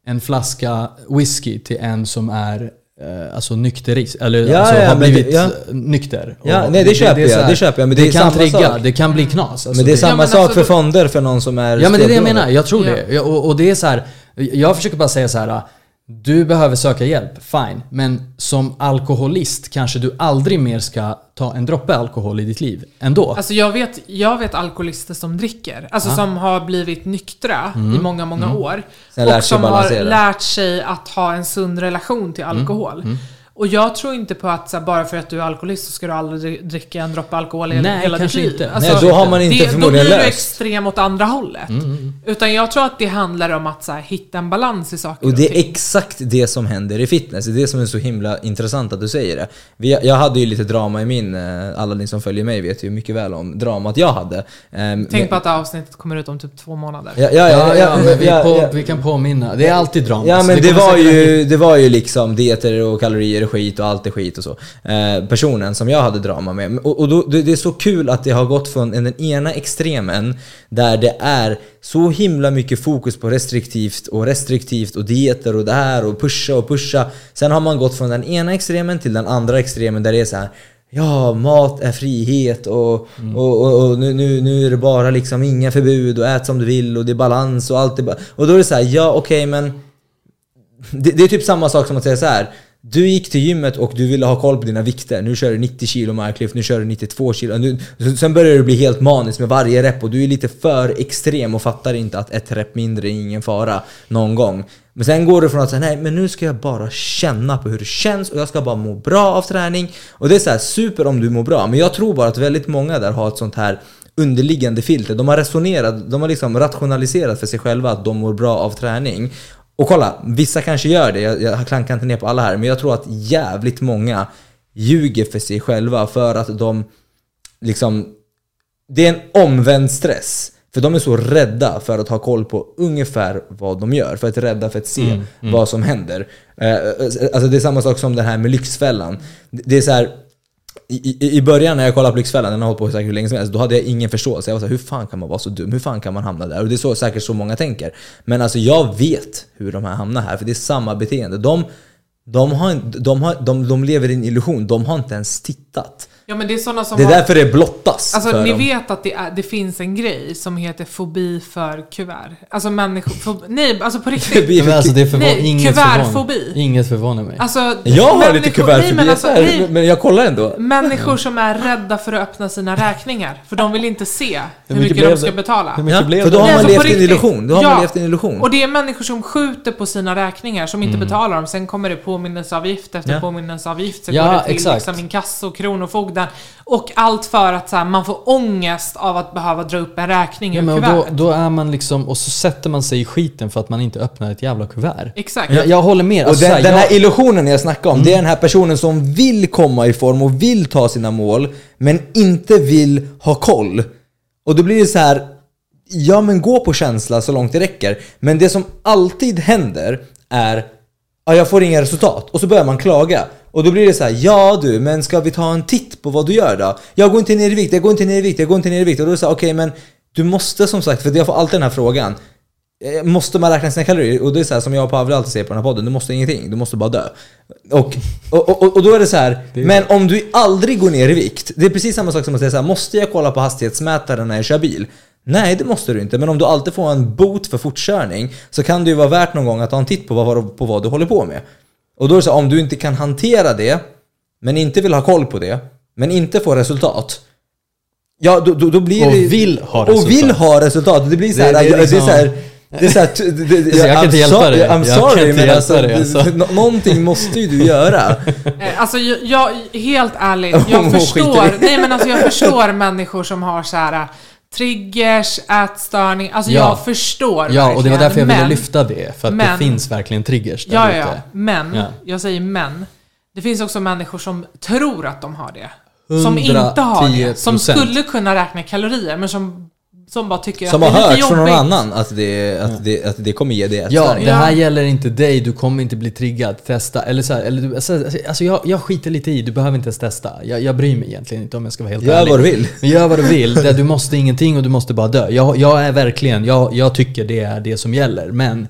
en flaska whisky till en som är eh, Alltså nykteris, eller Ja, alltså ja, har men det- blivit ja. nykter. Ja, Och nej, det köper är så jag, här, det köper jag, men det är kan samma trigga, sak. det kan bli knas. Alltså men det är samma sak alltså för då- fonder för någon som är Ja men det är det jag menar, jag tror Ja. det. Och, och det är så här, jag försöker bara säga så här. Du behöver söka hjälp, fine. Men som alkoholist kanske du aldrig mer ska ta en droppe alkohol i ditt liv. Ändå. Alltså jag vet, jag vet alkoholister som dricker, alltså som har blivit nyktra i många, många år. Sen lärt och som har lärt sig att ha en sund relation till alkohol. Och jag tror inte på att så här, bara för att du är alkoholist så ska du aldrig dricka en droppe alkohol i Nej, hela kanske ditt liv. inte. Alltså, Nej, då har man inte det, Då förmodligen blir du extrem åt andra hållet. Utan jag tror att det handlar om att så här, hitta en balans i saker Och det är ting. exakt det som händer i fitness. Det är det som är så himla intressant att du säger det. Vi, jag hade ju lite drama i min, eh, alla ni som följer mig vet ju mycket väl om dramat jag hade. Ehm, Tänk men- på att det avsnittet kommer ut om typ två månader. Ja, ja, ja, ja, men vi, på, ja. vi kan påminna. Det är alltid drama. Ja men det kommer var, ju, det var ju liksom dieter och kalorier och skit och allt är skit och så. Eh, personen som jag hade drama med. Och, och då, det, är så kul att det har gått från den ena extremen där det är så himla mycket fokus på restriktivt och restriktivt och dieter och det här och pusha och pusha. Sen har man gått från den ena extremen till den andra extremen där det är så här. Ja, mat är frihet och, och, och, och nu, nu, nu är det bara liksom inga förbud och ät som du vill och det är balans och allt är. Och då är det så här, ja okej men det, det är typ samma sak som att säga så här. Du gick till gymmet och du ville ha koll på dina vikter. Nu kör du 90 kilo marklyft, nu kör du 92 kilo. Nu, sen börjar du bli helt manisk med varje rep och du är lite för extrem och fattar inte att ett rep mindre är ingen fara någon gång. Men sen går du från att säga nej men nu ska jag bara känna på hur det känns och jag ska bara må bra av träning. Och det är så här super om du mår bra. Men jag tror bara att väldigt många där har ett sånt här underliggande filter. De har resonerat, de har liksom rationaliserat för sig själva att de mår bra av träning. Och kolla, vissa kanske gör det, jag, jag klankar inte ner på alla här, men jag tror att jävligt många ljuger för sig själva för att de liksom... Det är en omvänd stress. För de är så rädda för att ha koll på ungefär vad de gör. För att rädda för att se vad som händer. Eh, Alltså det är samma sak som det här med Lyxfällan. Det är så här, i, i- början när jag kollade på Lyxfällan, den har hållit på säkert hur länge som helst, då hade jag ingen förståelse. Jag var såhär, hur fan kan man vara så dum? Hur fan kan man hamna där? Och det är så, säkert så många tänker. Men alltså jag vet hur de här hamnar här, för det är samma beteende. De, de, har, de, har, de, de lever i en illusion, de har inte ens tittat. Ja men det är sådana som Det är har... därför det blottas Alltså ni dem. vet att det, är, det finns en grej som heter fobi för kuvert. Alltså människor... Fob, nej, alltså på riktigt. Men alltså det förvå- Nej, inget kuvertfobi. förvånar, inget förvånar mig. Alltså, Jag har människor- lite nej, kuvertfobi, men, alltså, nej, men jag kollar ändå. Människor som är rädda för att öppna sina räkningar. För de vill inte se hur, mycket mycket, de ska det? betala. Hur mycket Ja, blev för då det? har man alltså, levt en illusion. Då har Ja. man levt i en illusion. Och det är människor som skjuter på sina räkningar, som inte betalar dem. Sen kommer det påminnelseavgift efter Mm. Ja. påminnelseavgift. Så Ja, går det till exakt. liksom inkasso, kronofogden. Och allt för att så här, man får ångest av att behöva dra upp en räkning Ja, ur men och då, kuvertet. då är man liksom, och så sätter man sig i skiten för att man inte öppnar ett jävla kuvert. Exakt. Jag, jag håller med. Och Alltså, den, här, den här jag, illusionen jag snackar om, det är den här personen som vill komma i form och vill ta sina mål, men inte vill ha koll. Och då blir det så här, ja men gå på känsla så långt det räcker. Men det som alltid händer är, ja jag får inga resultat. Och så börjar man klaga. Och då blir det så här, ja du, men ska vi ta en titt på vad du gör då? Jag går inte ner i vikt, jag går inte ner i vikt, jag går inte ner i vikt. Och då är det så här, okej men du måste som sagt, för jag får alltid den här frågan. Eh, Måste man räkna sina kalorier? Och det är så här som jag och Pavel alltid säger på den här podden, du måste ingenting, du måste bara dö. Och, och, och, och då är det så här, men om du aldrig går ner i vikt, det är precis samma sak som att säga så här, måste jag kolla på hastighetsmätaren när jag kör bil? Nej, det måste du inte, men om du alltid får en bot för fortkörning så kan det ju vara värt någon gång att ta en titt på vad, på vad du håller på med. Och då är det så här, om du inte kan hantera det, men inte vill ha koll på det, men inte får resultat, Ja, då, då, då blir Och det... vill ha Och resultat. vill ha resultat. Det blir så här, Det- det är det, det är liksom- så här det är så här, det, det, Jag kan inte I'm hjälpa sorry- dig. I'm Jag kan sorry, inte men alltså, dig, alltså. någonting måste ju du göra. Eh, Alltså jag, jag, helt ärligt, jag förstår, nej men alltså jag förstår människor som har så här triggers, ätstörning, alltså Ja. jag förstår ja, och det var därför jag ville men- lyfta det. För att men- det finns verkligen triggers där Ja, ute. ja. Men, Ja. jag säger men. Det finns också människor som tror att de har det. Som inte har det. Som 110%. skulle kunna räkna kalorier, men som, som bara tycker Som att har det är hört lite från någon jobbigt. annan att det, att det, att det kommer ge dig Ja, ätstörning. det här Ja. gäller inte dig, du kommer inte bli triggad. Testa. Eller så här, eller du, alltså, alltså jag, jag skiter lite i, du behöver inte ens testa. Jag, jag bryr mig egentligen inte om jag ska vara helt Gör ärlig. vad du vill. Gör vad du vill. Det, du måste ingenting och du måste bara dö. Jag, jag är verkligen, jag, jag tycker det är det som gäller. Men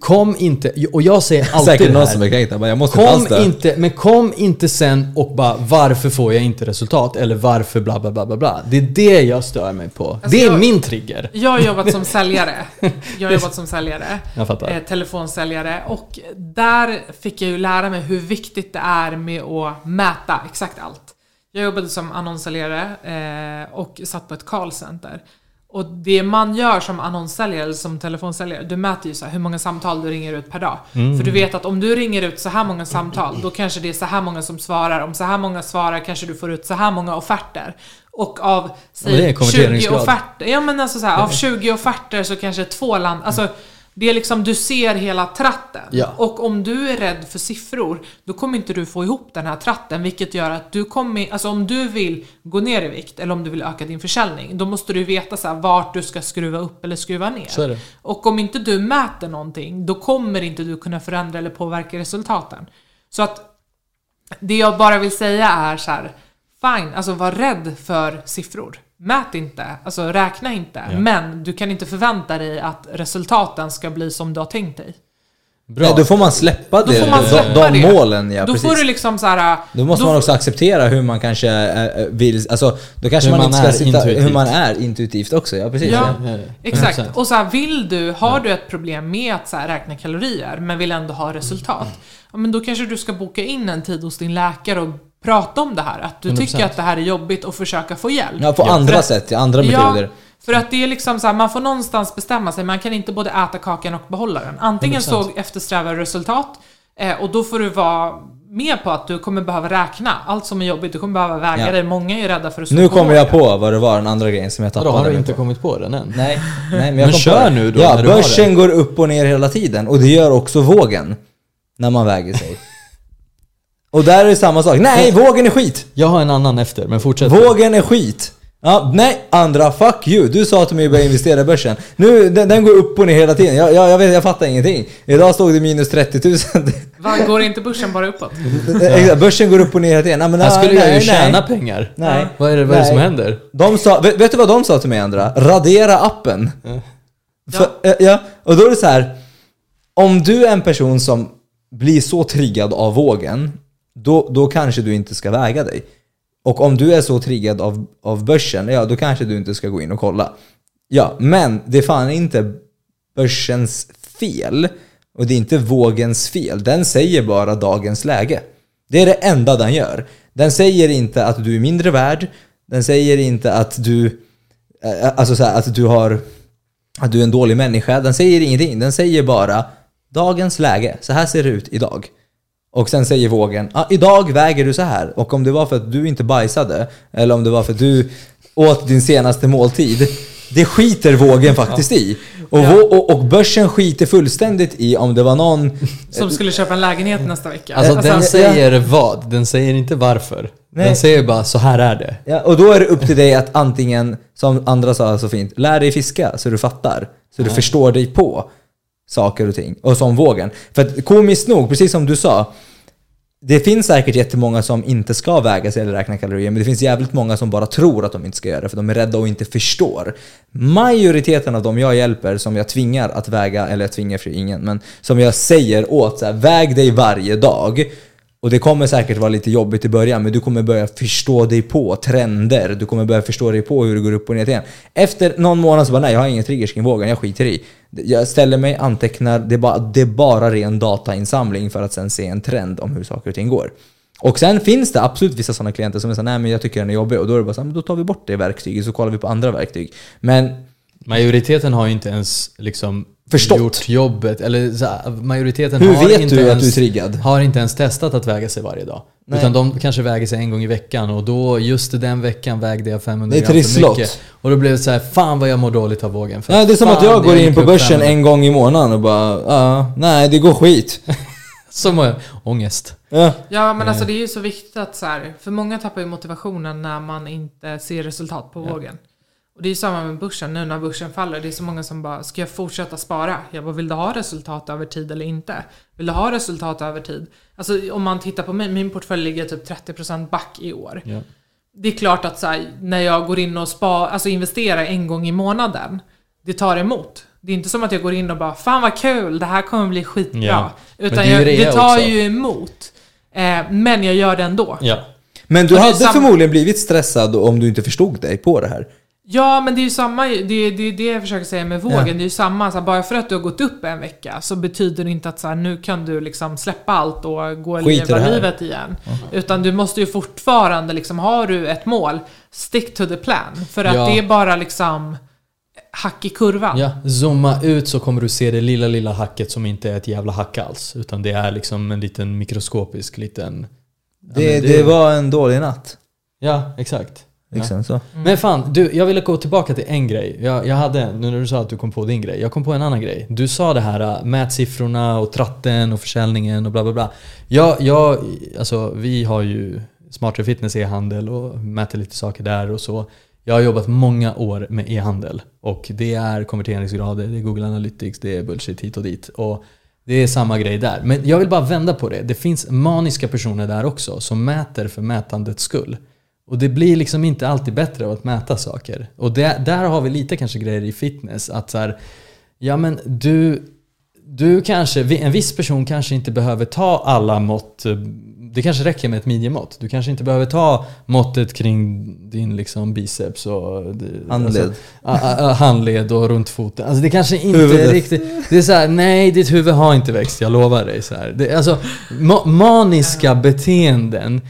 kom inte, och jag säger alltid Säkert någon som är kränkt. Bara, Jag måste Kom inte, men kom inte sen och bara varför får jag inte resultat? Eller varför bla bla bla bla bla. Det är det jag stör mig på. det är jag- min trigger. Jag har jobbat som säljare. Jag har jobbat som säljare. Jag fattar. Eh, telefonsäljare. Och där fick jag ju lära mig hur viktigt det är med att mäta exakt allt. Jag jobbade som annonssäljare eh, och satt på ett callcenter. Och det man gör som annonssäljare eller som telefonsäljare, du mäter ju så hur många samtal du ringer ut per dag. Mm. För du vet att om du ringer ut så här många samtal, då kanske det är så här många som svarar. Om så här många svarar kanske du får ut så här många offerter. Och av säg, 20 konverteringsgrad. offerter, ja men alltså så här, av 20 offerter så kanske två land, alltså det är liksom, du ser hela tratten. Ja. Och om du är rädd för siffror, då kommer inte du få ihop den här tratten, vilket gör att du kommer, alltså om du vill gå ner i vikt, eller om du vill öka din försäljning, då måste du veta så här, vart du ska skruva upp eller skruva ner. Och om inte du mäter någonting, då kommer inte du kunna förändra eller påverka resultaten. Så att det jag bara vill säga är så här, fine, alltså var rädd för siffror. Mät inte, alltså räkna inte. Men du kan inte förvänta dig att resultaten ska bli som du har tänkt dig. Bra. Nej, då får man släppa Då det. får man de, släppa de det. målen, ja då precis. får du liksom så här. Då måste då man också acceptera hur man kanske äh, vill, alltså då kanske Hur man, man inte ska är sitta, hur intuitivt. man är intuitivt också, ja precis. Ja. Ja. Ja, ja. Exakt. 100%. Och så här, vill du, har du ett problem med att så här, räkna kalorier, men vill ändå ha resultat, ja, men då kanske du ska boka in en tid hos din läkare och prata om det här. Att du 100%. tycker att det här är jobbigt och försöka få hjälp. Ja, på andra sätt, ja, andra Ja, metoder. för att det är liksom så här, man får någonstans bestämma sig. Man kan inte både äta kakan och behålla den. Antingen 100%. så eftersträvar du resultat eh, och då får du vara med på att du kommer behöva räkna allt som är jobbigt. Du kommer behöva väga Ja. det. Många är rädda för att Nu kommer jag på vad det var, den andra grejen som jag tappade. har du inte på. kommit på den än? Nej, nej men jag Men kör nu då, Ja, börsen går upp och ner hela tiden och det gör också vågen. När man väger sig. Och där är det samma sak. Nej, vågen är skit! Jag har en annan efter, men fortsätt. Vågen är skit! Ja, nej, andra, fuck you. Du sa till mig att börja investera i börsen. Nu, den, den går upp och ner hela tiden. Jag, jag, jag, vet, jag fattar ingenting. Idag stod det minus 30 000. Vad, går inte börsen bara uppåt? Exakt, Börsen går upp och ner hela tiden. Nej, men, Här skulle nej, jag ju nej. tjäna pengar. Nej. Vad är det, vad är det som Nej. händer? De sa, vet, vet du vad de sa till mig andra? Radera appen. För, ja. ja, och då är det så här. Om du är en person som blir så triggad av vågen, då, då kanske du inte ska väga dig. Och om du är så triggad av, av börsen, ja då kanske du inte ska gå in och kolla. Ja, men det är fan inte börsens fel. Och det är inte vågens fel. Den säger bara dagens läge. Det är det enda den gör. Den säger inte att du är mindre värd. Den säger inte att du, eh, alltså så här, att du har, att du är en dålig människa. Den säger ingenting. Den säger bara dagens läge. Så här ser det ut idag. Och sen säger vågen, ah, idag väger du så här. Och om det var för att du inte bajsade, eller om det var för att du åt din senaste måltid, det skiter vågen faktiskt i. Och, Ja. och, och börsen skiter fullständigt i om det var någon... Som skulle köpa en lägenhet nästa vecka. Alltså, den ja. säger vad? Den säger inte varför. Nej. Den säger bara så här är det. Ja, och då är det upp till dig att antingen, som andra sa så fint, lär dig fiska så du fattar. Så du förstår dig på saker och ting. Och som vågen. För att komiskt nog, precis som du sa, det finns säkert jättemånga som inte ska väga sig eller räkna kalorier, men det finns jävligt många som bara tror att de inte ska göra det för de är rädda och inte förstår. Majoriteten av dem jag hjälper, som jag tvingar att väga, eller jag tvingar för ingen, men som jag säger åt så här, väg dig varje dag. Och det kommer säkert vara lite jobbigt i början, men du kommer börja förstå dig på trender. Du kommer börja förstå dig på hur det går upp och ner igen. Efter någon månad så bara, nej jag har ingen triggers kring vågen, jag skiter i. Jag ställer mig, antecknar, det är bara, det är bara ren datainsamling för att sen se en trend om hur saker och ting går. Och sen finns det absolut vissa sådana klienter som är såhär, nej men jag tycker den är jobbig. Och då är det bara såhär, men då tar vi bort det verktyget så kollar vi på andra verktyg. Men Majoriteten har ju inte ens liksom Förstått. gjort jobbet. Eller så majoriteten Hur har vet inte du att ens, du är triggad? Har inte ens testat att väga sig varje dag. Nej. Utan de kanske väger sig en gång i veckan och då just den veckan vägde jag 500 Det är gram för mycket. Och då blev det så här, fan vad jag mår dåligt av vågen. För ja, det är som att jag går in på börsen 500. en gång i månaden och bara, ja, nej det går skit. Mår jag. Ångest. Ja. Ja men alltså det är ju så viktigt att så här, för många tappar ju motivationen när man inte ser resultat på vågen. Och det är ju samma med börsen nu när börsen faller. Det är så många som bara, ska jag fortsätta spara? Jag bara, vill du ha resultat över tid eller inte? Vill du ha resultat över tid? Alltså om man tittar på mig, min portfölj ligger typ 30% back i år. Ja. Det är klart att så här, när jag går in och spa, alltså investerar en gång i månaden, det tar emot. Det är inte som att jag går in och bara, fan vad kul, det här kommer bli skitbra. Men Utan det jag, det tar också. ju emot. Eh, men jag gör det ändå. Ja. Men du Och hade samma- förmodligen blivit stressad om du inte förstod dig på det här. Ja, men det är ju samma, det är det, är det jag försöker säga med vågen. Ja. Det är ju samma, så här, bara för att du har gått upp en vecka så betyder det inte att så här, nu kan du liksom släppa allt och gå och det leva här. livet igen. Utan du måste ju fortfarande, liksom, har du ett mål, stick to the plan. För att Ja. det är bara liksom hack i kurvan. Ja, zooma ut så kommer du se det lilla, lilla hacket som inte är ett jävla hack alls. Utan det är liksom en liten mikroskopisk liten... Ja, Det, det, var en dålig natt. Ja, exakt. Liksom så. Men fan, du, jag ville gå tillbaka till en grej. Jag, jag hade, nu när du sa att du kom på din grej, jag kom på en annan grej. Du sa det här äh, mätsiffrorna och tratten och försäljningen och bla bla bla. Jag, jag, alltså vi har ju Smartare Fitness e-handel och mäter lite saker där och så. Jag har jobbat många år med e-handel och det är konverteringsgrader, det är Google Analytics, det är bullshit hit och dit. Och det är samma grej där. Men jag vill bara vända på det. Det finns maniska personer där också som mäter för mätandets skull. Och det blir liksom inte alltid bättre av att mäta saker. Och det, där har vi lite kanske grejer i fitness. Att så här, ja men du, du kanske, en viss person kanske inte behöver ta alla mått. Det kanske räcker med ett midjemått. Du kanske inte behöver ta måttet kring din liksom biceps och Handled. Alltså, a- a- a- handled och runt foten. Alltså det kanske inte Huvudet. riktigt... Det är så här, nej ditt huvud har inte växt, jag lovar dig. Så här. Det, alltså, ma- maniska beteenden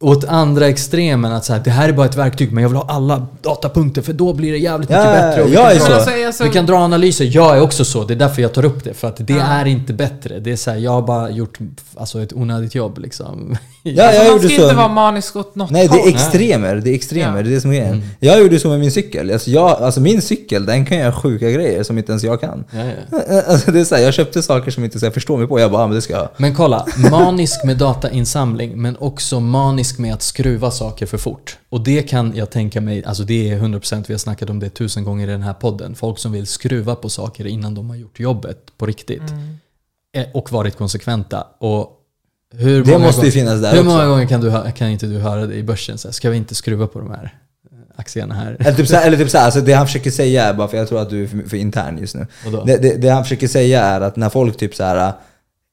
åt andra extremen att så här, det här är bara ett verktyg men jag vill ha alla datapunkter för då blir det jävligt mycket Ja, bättre. och vi jag kan så. Alltså, alltså, Vi kan dra analyser, jag är också så, det är därför jag tar upp det. För att det Ja. är inte bättre. Det är så här, jag har bara gjort alltså, ett onödigt jobb liksom. Ja, alltså, jag man ska gjorde så. inte vara manisk åt något Nej, det är extremer. Det är extremer. Ja. Det är det som är grejen. Jag gjorde så med min cykel. Alltså, jag, alltså min cykel, den kan göra sjuka grejer som inte ens jag kan. Ja, ja. Alltså, det är så här, jag köpte saker som inte så jag förstår mig på. Jag bara, ah, men det ska jag. Men kolla, manisk med datainsamling men också manisk med att skruva saker för fort. Och det kan jag tänka mig, alltså det är 100% vi har snackat om det tusen gånger i den här podden. Folk som vill skruva på saker innan de har gjort jobbet på riktigt. Eh, Och varit konsekventa. Och hur Det många måste ju gånger- finnas där Hur också. många gånger kan, du, kan inte du höra det i börsen? Så här, ska vi inte skruva på de här eh, aktierna här? Eller typ, så här, eller typ så här, alltså det han försöker säga är bara, för jag tror att du är för, för intern just nu. Det, det, det han försöker säga är att när folk typ så här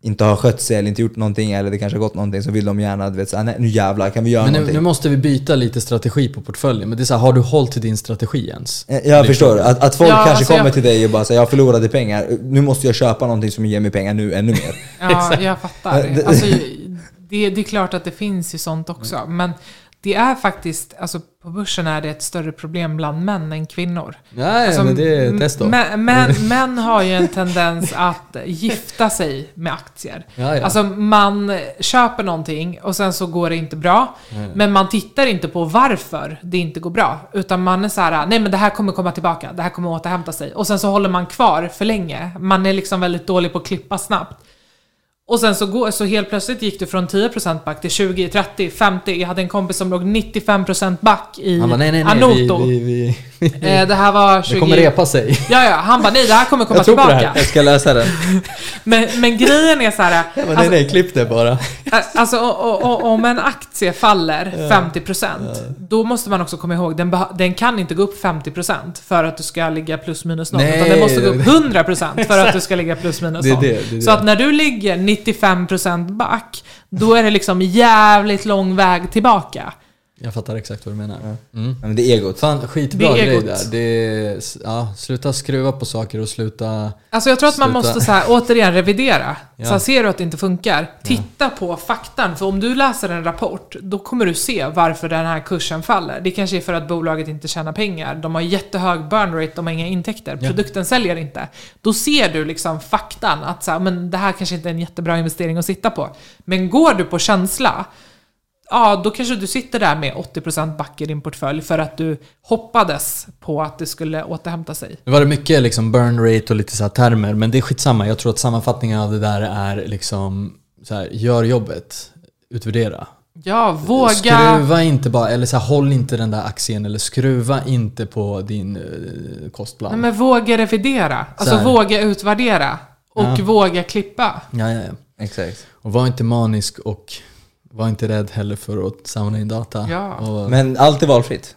inte har skött sig eller inte gjort någonting eller det kanske har gått någonting så vill de gärna, du vet så nej nu jävlar kan vi göra Men nu, någonting. nu måste vi byta lite strategi på portföljen. Men det är så här, har du hållit till din strategi ens? Eh, Jag Liksom. förstår. Att, att folk Ja, kanske alltså kommer jag- till dig och bara säger jag förlorade pengar, nu måste jag köpa någonting som ger mig pengar nu ännu mer. Ja, jag fattar. Det- Alltså, det, det är klart att det finns ju sånt också. Men det är faktiskt, alltså på börsen är det ett större problem bland män än kvinnor. Nej, Alltså, men det är test då. Män, män, män har ju en tendens att gifta sig med aktier. Ja, ja. Alltså man köper någonting och sen så går det inte bra. Men man tittar inte på varför det inte går bra. Utan man är så här, nej men det här kommer komma tillbaka, det här kommer återhämta sig. Och sen så håller man kvar för länge. Man är liksom väldigt dålig på att klippa snabbt. Och sen så, går, så helt plötsligt gick du från 10% back till 20, 30, 50. Jag hade en kompis som låg 95% back i Han bara, nej nej nej, Anoto. vi, vi, vi, Eh, det här var 20... det kommer repa sig. Ja, ja. Han bara, nej det här kommer komma Jag tror på det tillbaka. här. Jag ska läsa den. Men, men grejen är så här. Jag bara, alltså, nej nej, klipp det bara. Alltså o- o- o- om en aktie faller 50% då måste man också komma ihåg den, den kan inte gå upp 50% för att du ska ligga plus minus noll. Utan den måste gå upp 100% för att du ska ligga plus minus noll. det, det är Så att när du ligger 95% back, då är det liksom jävligt lång väg tillbaka. Jag fattar exakt vad du menar. Mm. Men det är egot. Fan, skitbra Det är grej egot. där. Det är, ja, sluta skruva på saker och sluta... Alltså jag tror att man Sluta. måste så här, återigen revidera. Ja. Så här, ser du att det inte funkar, titta på faktan. För om du läser en rapport, då kommer du se varför den här kursen faller. Det kanske är för att bolaget inte tjänar pengar. De har jättehög burn rate, de har inga intäkter. Ja. Produkten säljer inte. Då ser du liksom faktan, att så här, men det här kanske inte är en jättebra investering att sitta på. Men går du på känsla, ja då kanske du sitter där med 80% back i din portfölj för att du hoppades på att det skulle återhämta sig. Nu var det mycket liksom burn rate och lite så här termer, men det är skitsamma. Jag tror att sammanfattningen av det där är liksom så här, gör jobbet, utvärdera. Ja, våga... Skruva inte bara, eller så här, håll inte den där aktien, eller skruva inte på din eh, kostplan. Nej, men våga revidera. Alltså våga utvärdera. Och Ja. våga klippa. Ja, ja, ja. Exakt. Och var inte manisk och var inte rädd heller för att samla in data. Ja. Och, Men allt är valfritt.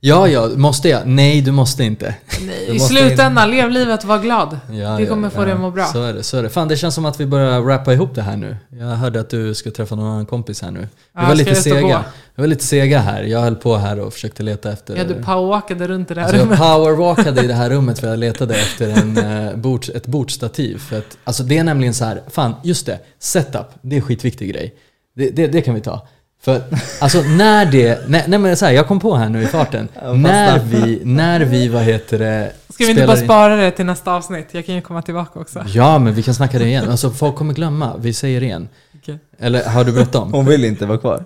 ja, ja, måste jag? Nej, du måste inte. Nej, Du I måste slutändan, lev livet och var glad. Ja, det kommer ja, få dig att må bra. Så är det, så är det. Fan, det känns som att vi börjar rappa ihop det här nu. Jag hörde att du ska träffa någon annan kompis här nu. Vi Ja, var lite jag sega. Vi var lite sega här. Jag höll på här och försökte leta efter... Ja, du powerwalkade runt i det här Alltså jag rummet. powerwalkade i det här rummet för jag letade efter en, eh, bords, ett bordstativ. För att, alltså det är nämligen så här, fan just det, setup, det är en skitviktig grej. Det, det, det kan vi ta. För alltså när det, nej, nej men så här, jag kom på här nu i farten. när vi, när vi, vad heter det, Ska vi inte bara spara det till nästa avsnitt? Jag kan ju komma tillbaka också. Ja, men vi kan snacka det igen. Alltså folk kommer glömma, vi säger det igen. Okej. Eller har du bråttom? Hon vill inte vara kvar.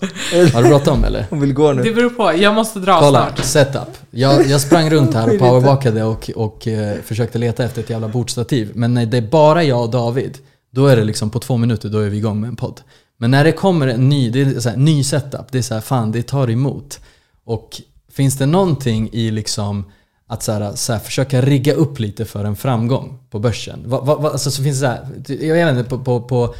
Har du bråttom eller? Hon vill gå Det nu. beror på. Jag måste dra Kolla, snart. setup. Jag, jag sprang runt här och powerwalkade och, och eh, försökte leta efter ett jävla bordstativ. Men när det är bara jag och David, då är det liksom på två minuter, då är vi igång med en podd. Men när det kommer en ny, det är så här, ny setup, det är så här, fan det tar emot. Och finns det någonting i liksom att så här, så här, försöka rigga upp lite för en framgång på börsen? Va, va, va, alltså, så finns det så här, jag vet inte, på, på, på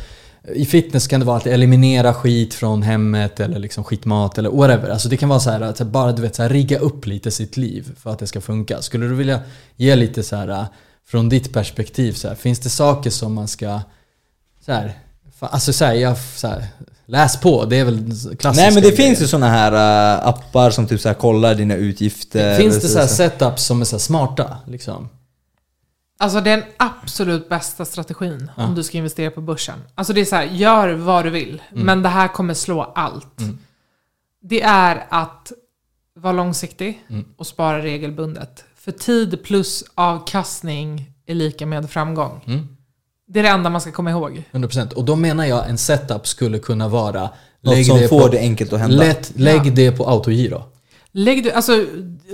i fitness kan det vara att eliminera skit från hemmet eller liksom skitmat eller whatever. Alltså det kan vara så här att bara du vet, så här, rigga upp lite sitt liv för att det ska funka. Skulle du vilja ge lite så här från ditt perspektiv, så här, finns det saker som man ska så här, alltså så här, jag, så här, läs på, det är väl klassiska Nej men det grejer. finns ju såna här äh, appar som typ så här kollar dina utgifter. Finns det så här setups som är så smarta liksom? Alltså den absolut bästa strategin Ja. om du ska investera på börsen. Alltså det är så här, gör vad du vill, Mm. men det här kommer slå allt. Det är att vara långsiktig Mm. och spara regelbundet. För För tid plus avkastning är lika med framgång. Det är det enda man ska komma ihåg. 100%. Och då menar jag en setup skulle kunna vara Något som det får på, det enkelt att hända. Lätt, lägg Ja. det på autogiro. Lägg du, alltså,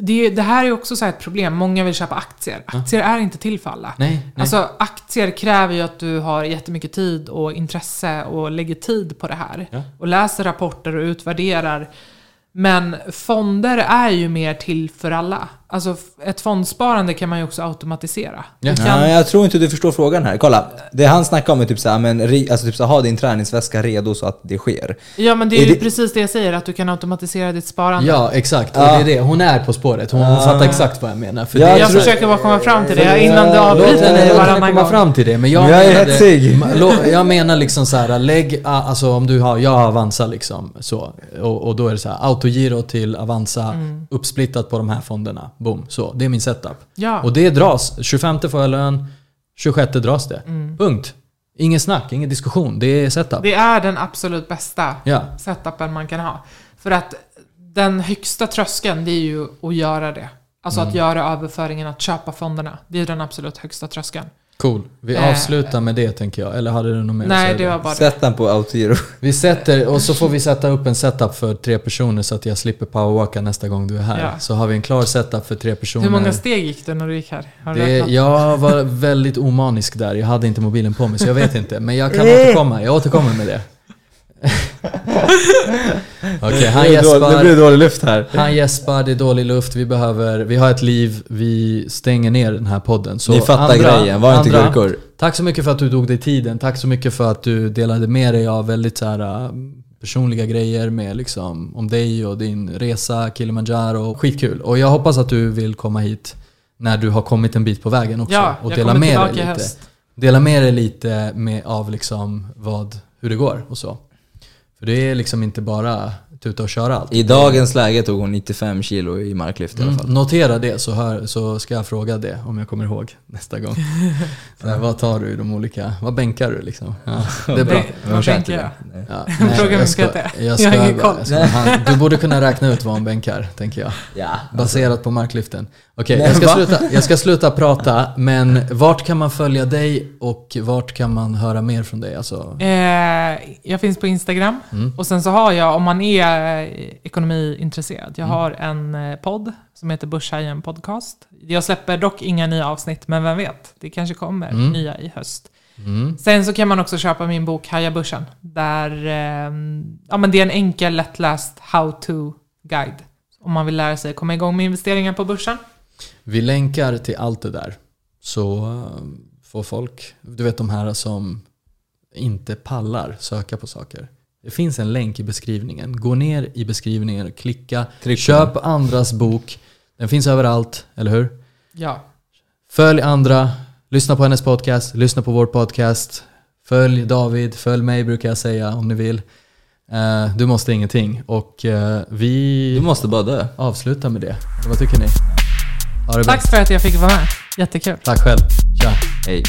det, det här är också så här ett problem. Många vill köpa aktier. Aktier är inte till för alla. Nej, nej. Alltså aktier kräver ju att du har jättemycket tid och intresse och lägger tid på det här. Ja. Och läser rapporter och utvärderar. Men fonder är ju mer till för alla. Alltså ett fondsparande kan man ju också automatisera. Ja. Kan, Nej, jag tror inte du förstår frågan här. Kolla, det han snackar om är typ såhär, men alltså typ så ha din träningsväska redo så att det sker. ja men det är Är ju det- precis det jag säger, att du kan automatisera ditt sparande. Ja, exakt. Och Ja. det är det. Hon är på spåret. Hon, hon fattar exakt vad jag menar. För Ja, det Jag försöker bara komma fram till det innan du Ja, avbryter mig varannan komma gång. fram till det. Men jag, Jag är hetsig. Jag menar liksom så här, lägg, alltså om du har, jag har Avanza liksom, så, och, och då är det så här, autogiro till Avanza, uppsplittat på de här fonderna. Boom, så. Det är min setup. Ja. Och det dras. 25 får jag lön, 26 dras det. Punkt. Ingen snack, ingen diskussion. Det är setup. Det är den absolut bästa Ja. setupen man kan ha. För att den högsta tröskeln, det är ju att göra det. Alltså Mm. att göra överföringen, att köpa fonderna. Det är den absolut högsta tröskeln. Cool. Vi Eh. avslutar med det tänker jag. Eller hade du något mer att Nej, säga det var bara. Sätt den på autogiro. Vi sätter, och så får vi sätta upp en setup för tre personer så att jag slipper powerwalka nästa gång du är här. Ja. Så har vi en klar setup för tre personer. Hur många steg gick du när du gick här? Har du det, jag var väldigt omanisk där. Jag hade inte mobilen på mig så jag vet inte. Men jag kan återkomma. Jag återkommer med det. Okej, han Det blir gäspar. dålig luft här. Han gäspar, det är dålig luft, vi behöver, vi har ett liv, vi stänger ner den här podden. Så Ni fattar grejen, var inte gurkor. Tack så mycket för att du tog dig tiden, tack så mycket för att du delade med dig av väldigt så här, äh, personliga grejer med liksom, om dig och din resa, Kilimanjaro. Skitkul! Och jag hoppas att du vill komma hit när du har kommit en bit på vägen också Ja, och dela med dig lite. Dela med dig lite med, av liksom vad, hur det går och så. För det är liksom inte bara tuta och köra allt. I dagens läge tog hon 95 kilo i marklyft i alla Mm, fall. notera det så, hör, så ska jag fråga det om jag kommer ihåg nästa gång. Så här, vad tar du i de olika, vad bänkar du liksom? Ja, det är bra. Vad inte jag? Ja, Fråga jag vem ska- ska det? Jag Jag har ingen ska, koll. jag ska, du borde kunna räkna ut vad hon bänkar, tänker jag. Ja. Baserat på marklyften. Okej, Nej, jag, ska sluta, jag ska sluta prata, men vart kan man följa dig och vart kan man höra mer från dig? Alltså, Eh, jag finns på Instagram. Mm. Och sen så har jag, om man är eh, ekonomiintresserad, jag Mm. har en eh, podd som heter Börshajen Podcast. Jag släpper dock inga nya avsnitt, men vem vet? Det kanske kommer Mm. nya i höst. mm, Sen så kan man också köpa min bok Haja Börsen. Där, eh, ja, men det är en enkel, lättläst how-to-guide. Om man vill lära sig komma igång med investeringar på börsen. Vi länkar till allt det där. Så eh, får folk, du vet de här som inte pallar söka på saker. Det finns en länk i beskrivningen. Gå ner i beskrivningen, klicka, Tryck köp andras bok. Den finns överallt, eller hur? Ja. Följ andra, lyssna på hennes podcast, lyssna på vår podcast. Följ David, följ mig brukar jag säga om ni vill. Eh, du måste ingenting. Och eh, vi Du måste bara dö. avslutar med det. Vad tycker ni? Tack bäst. för att jag fick vara med. Jättekul. Tack själv. Tja. Hej.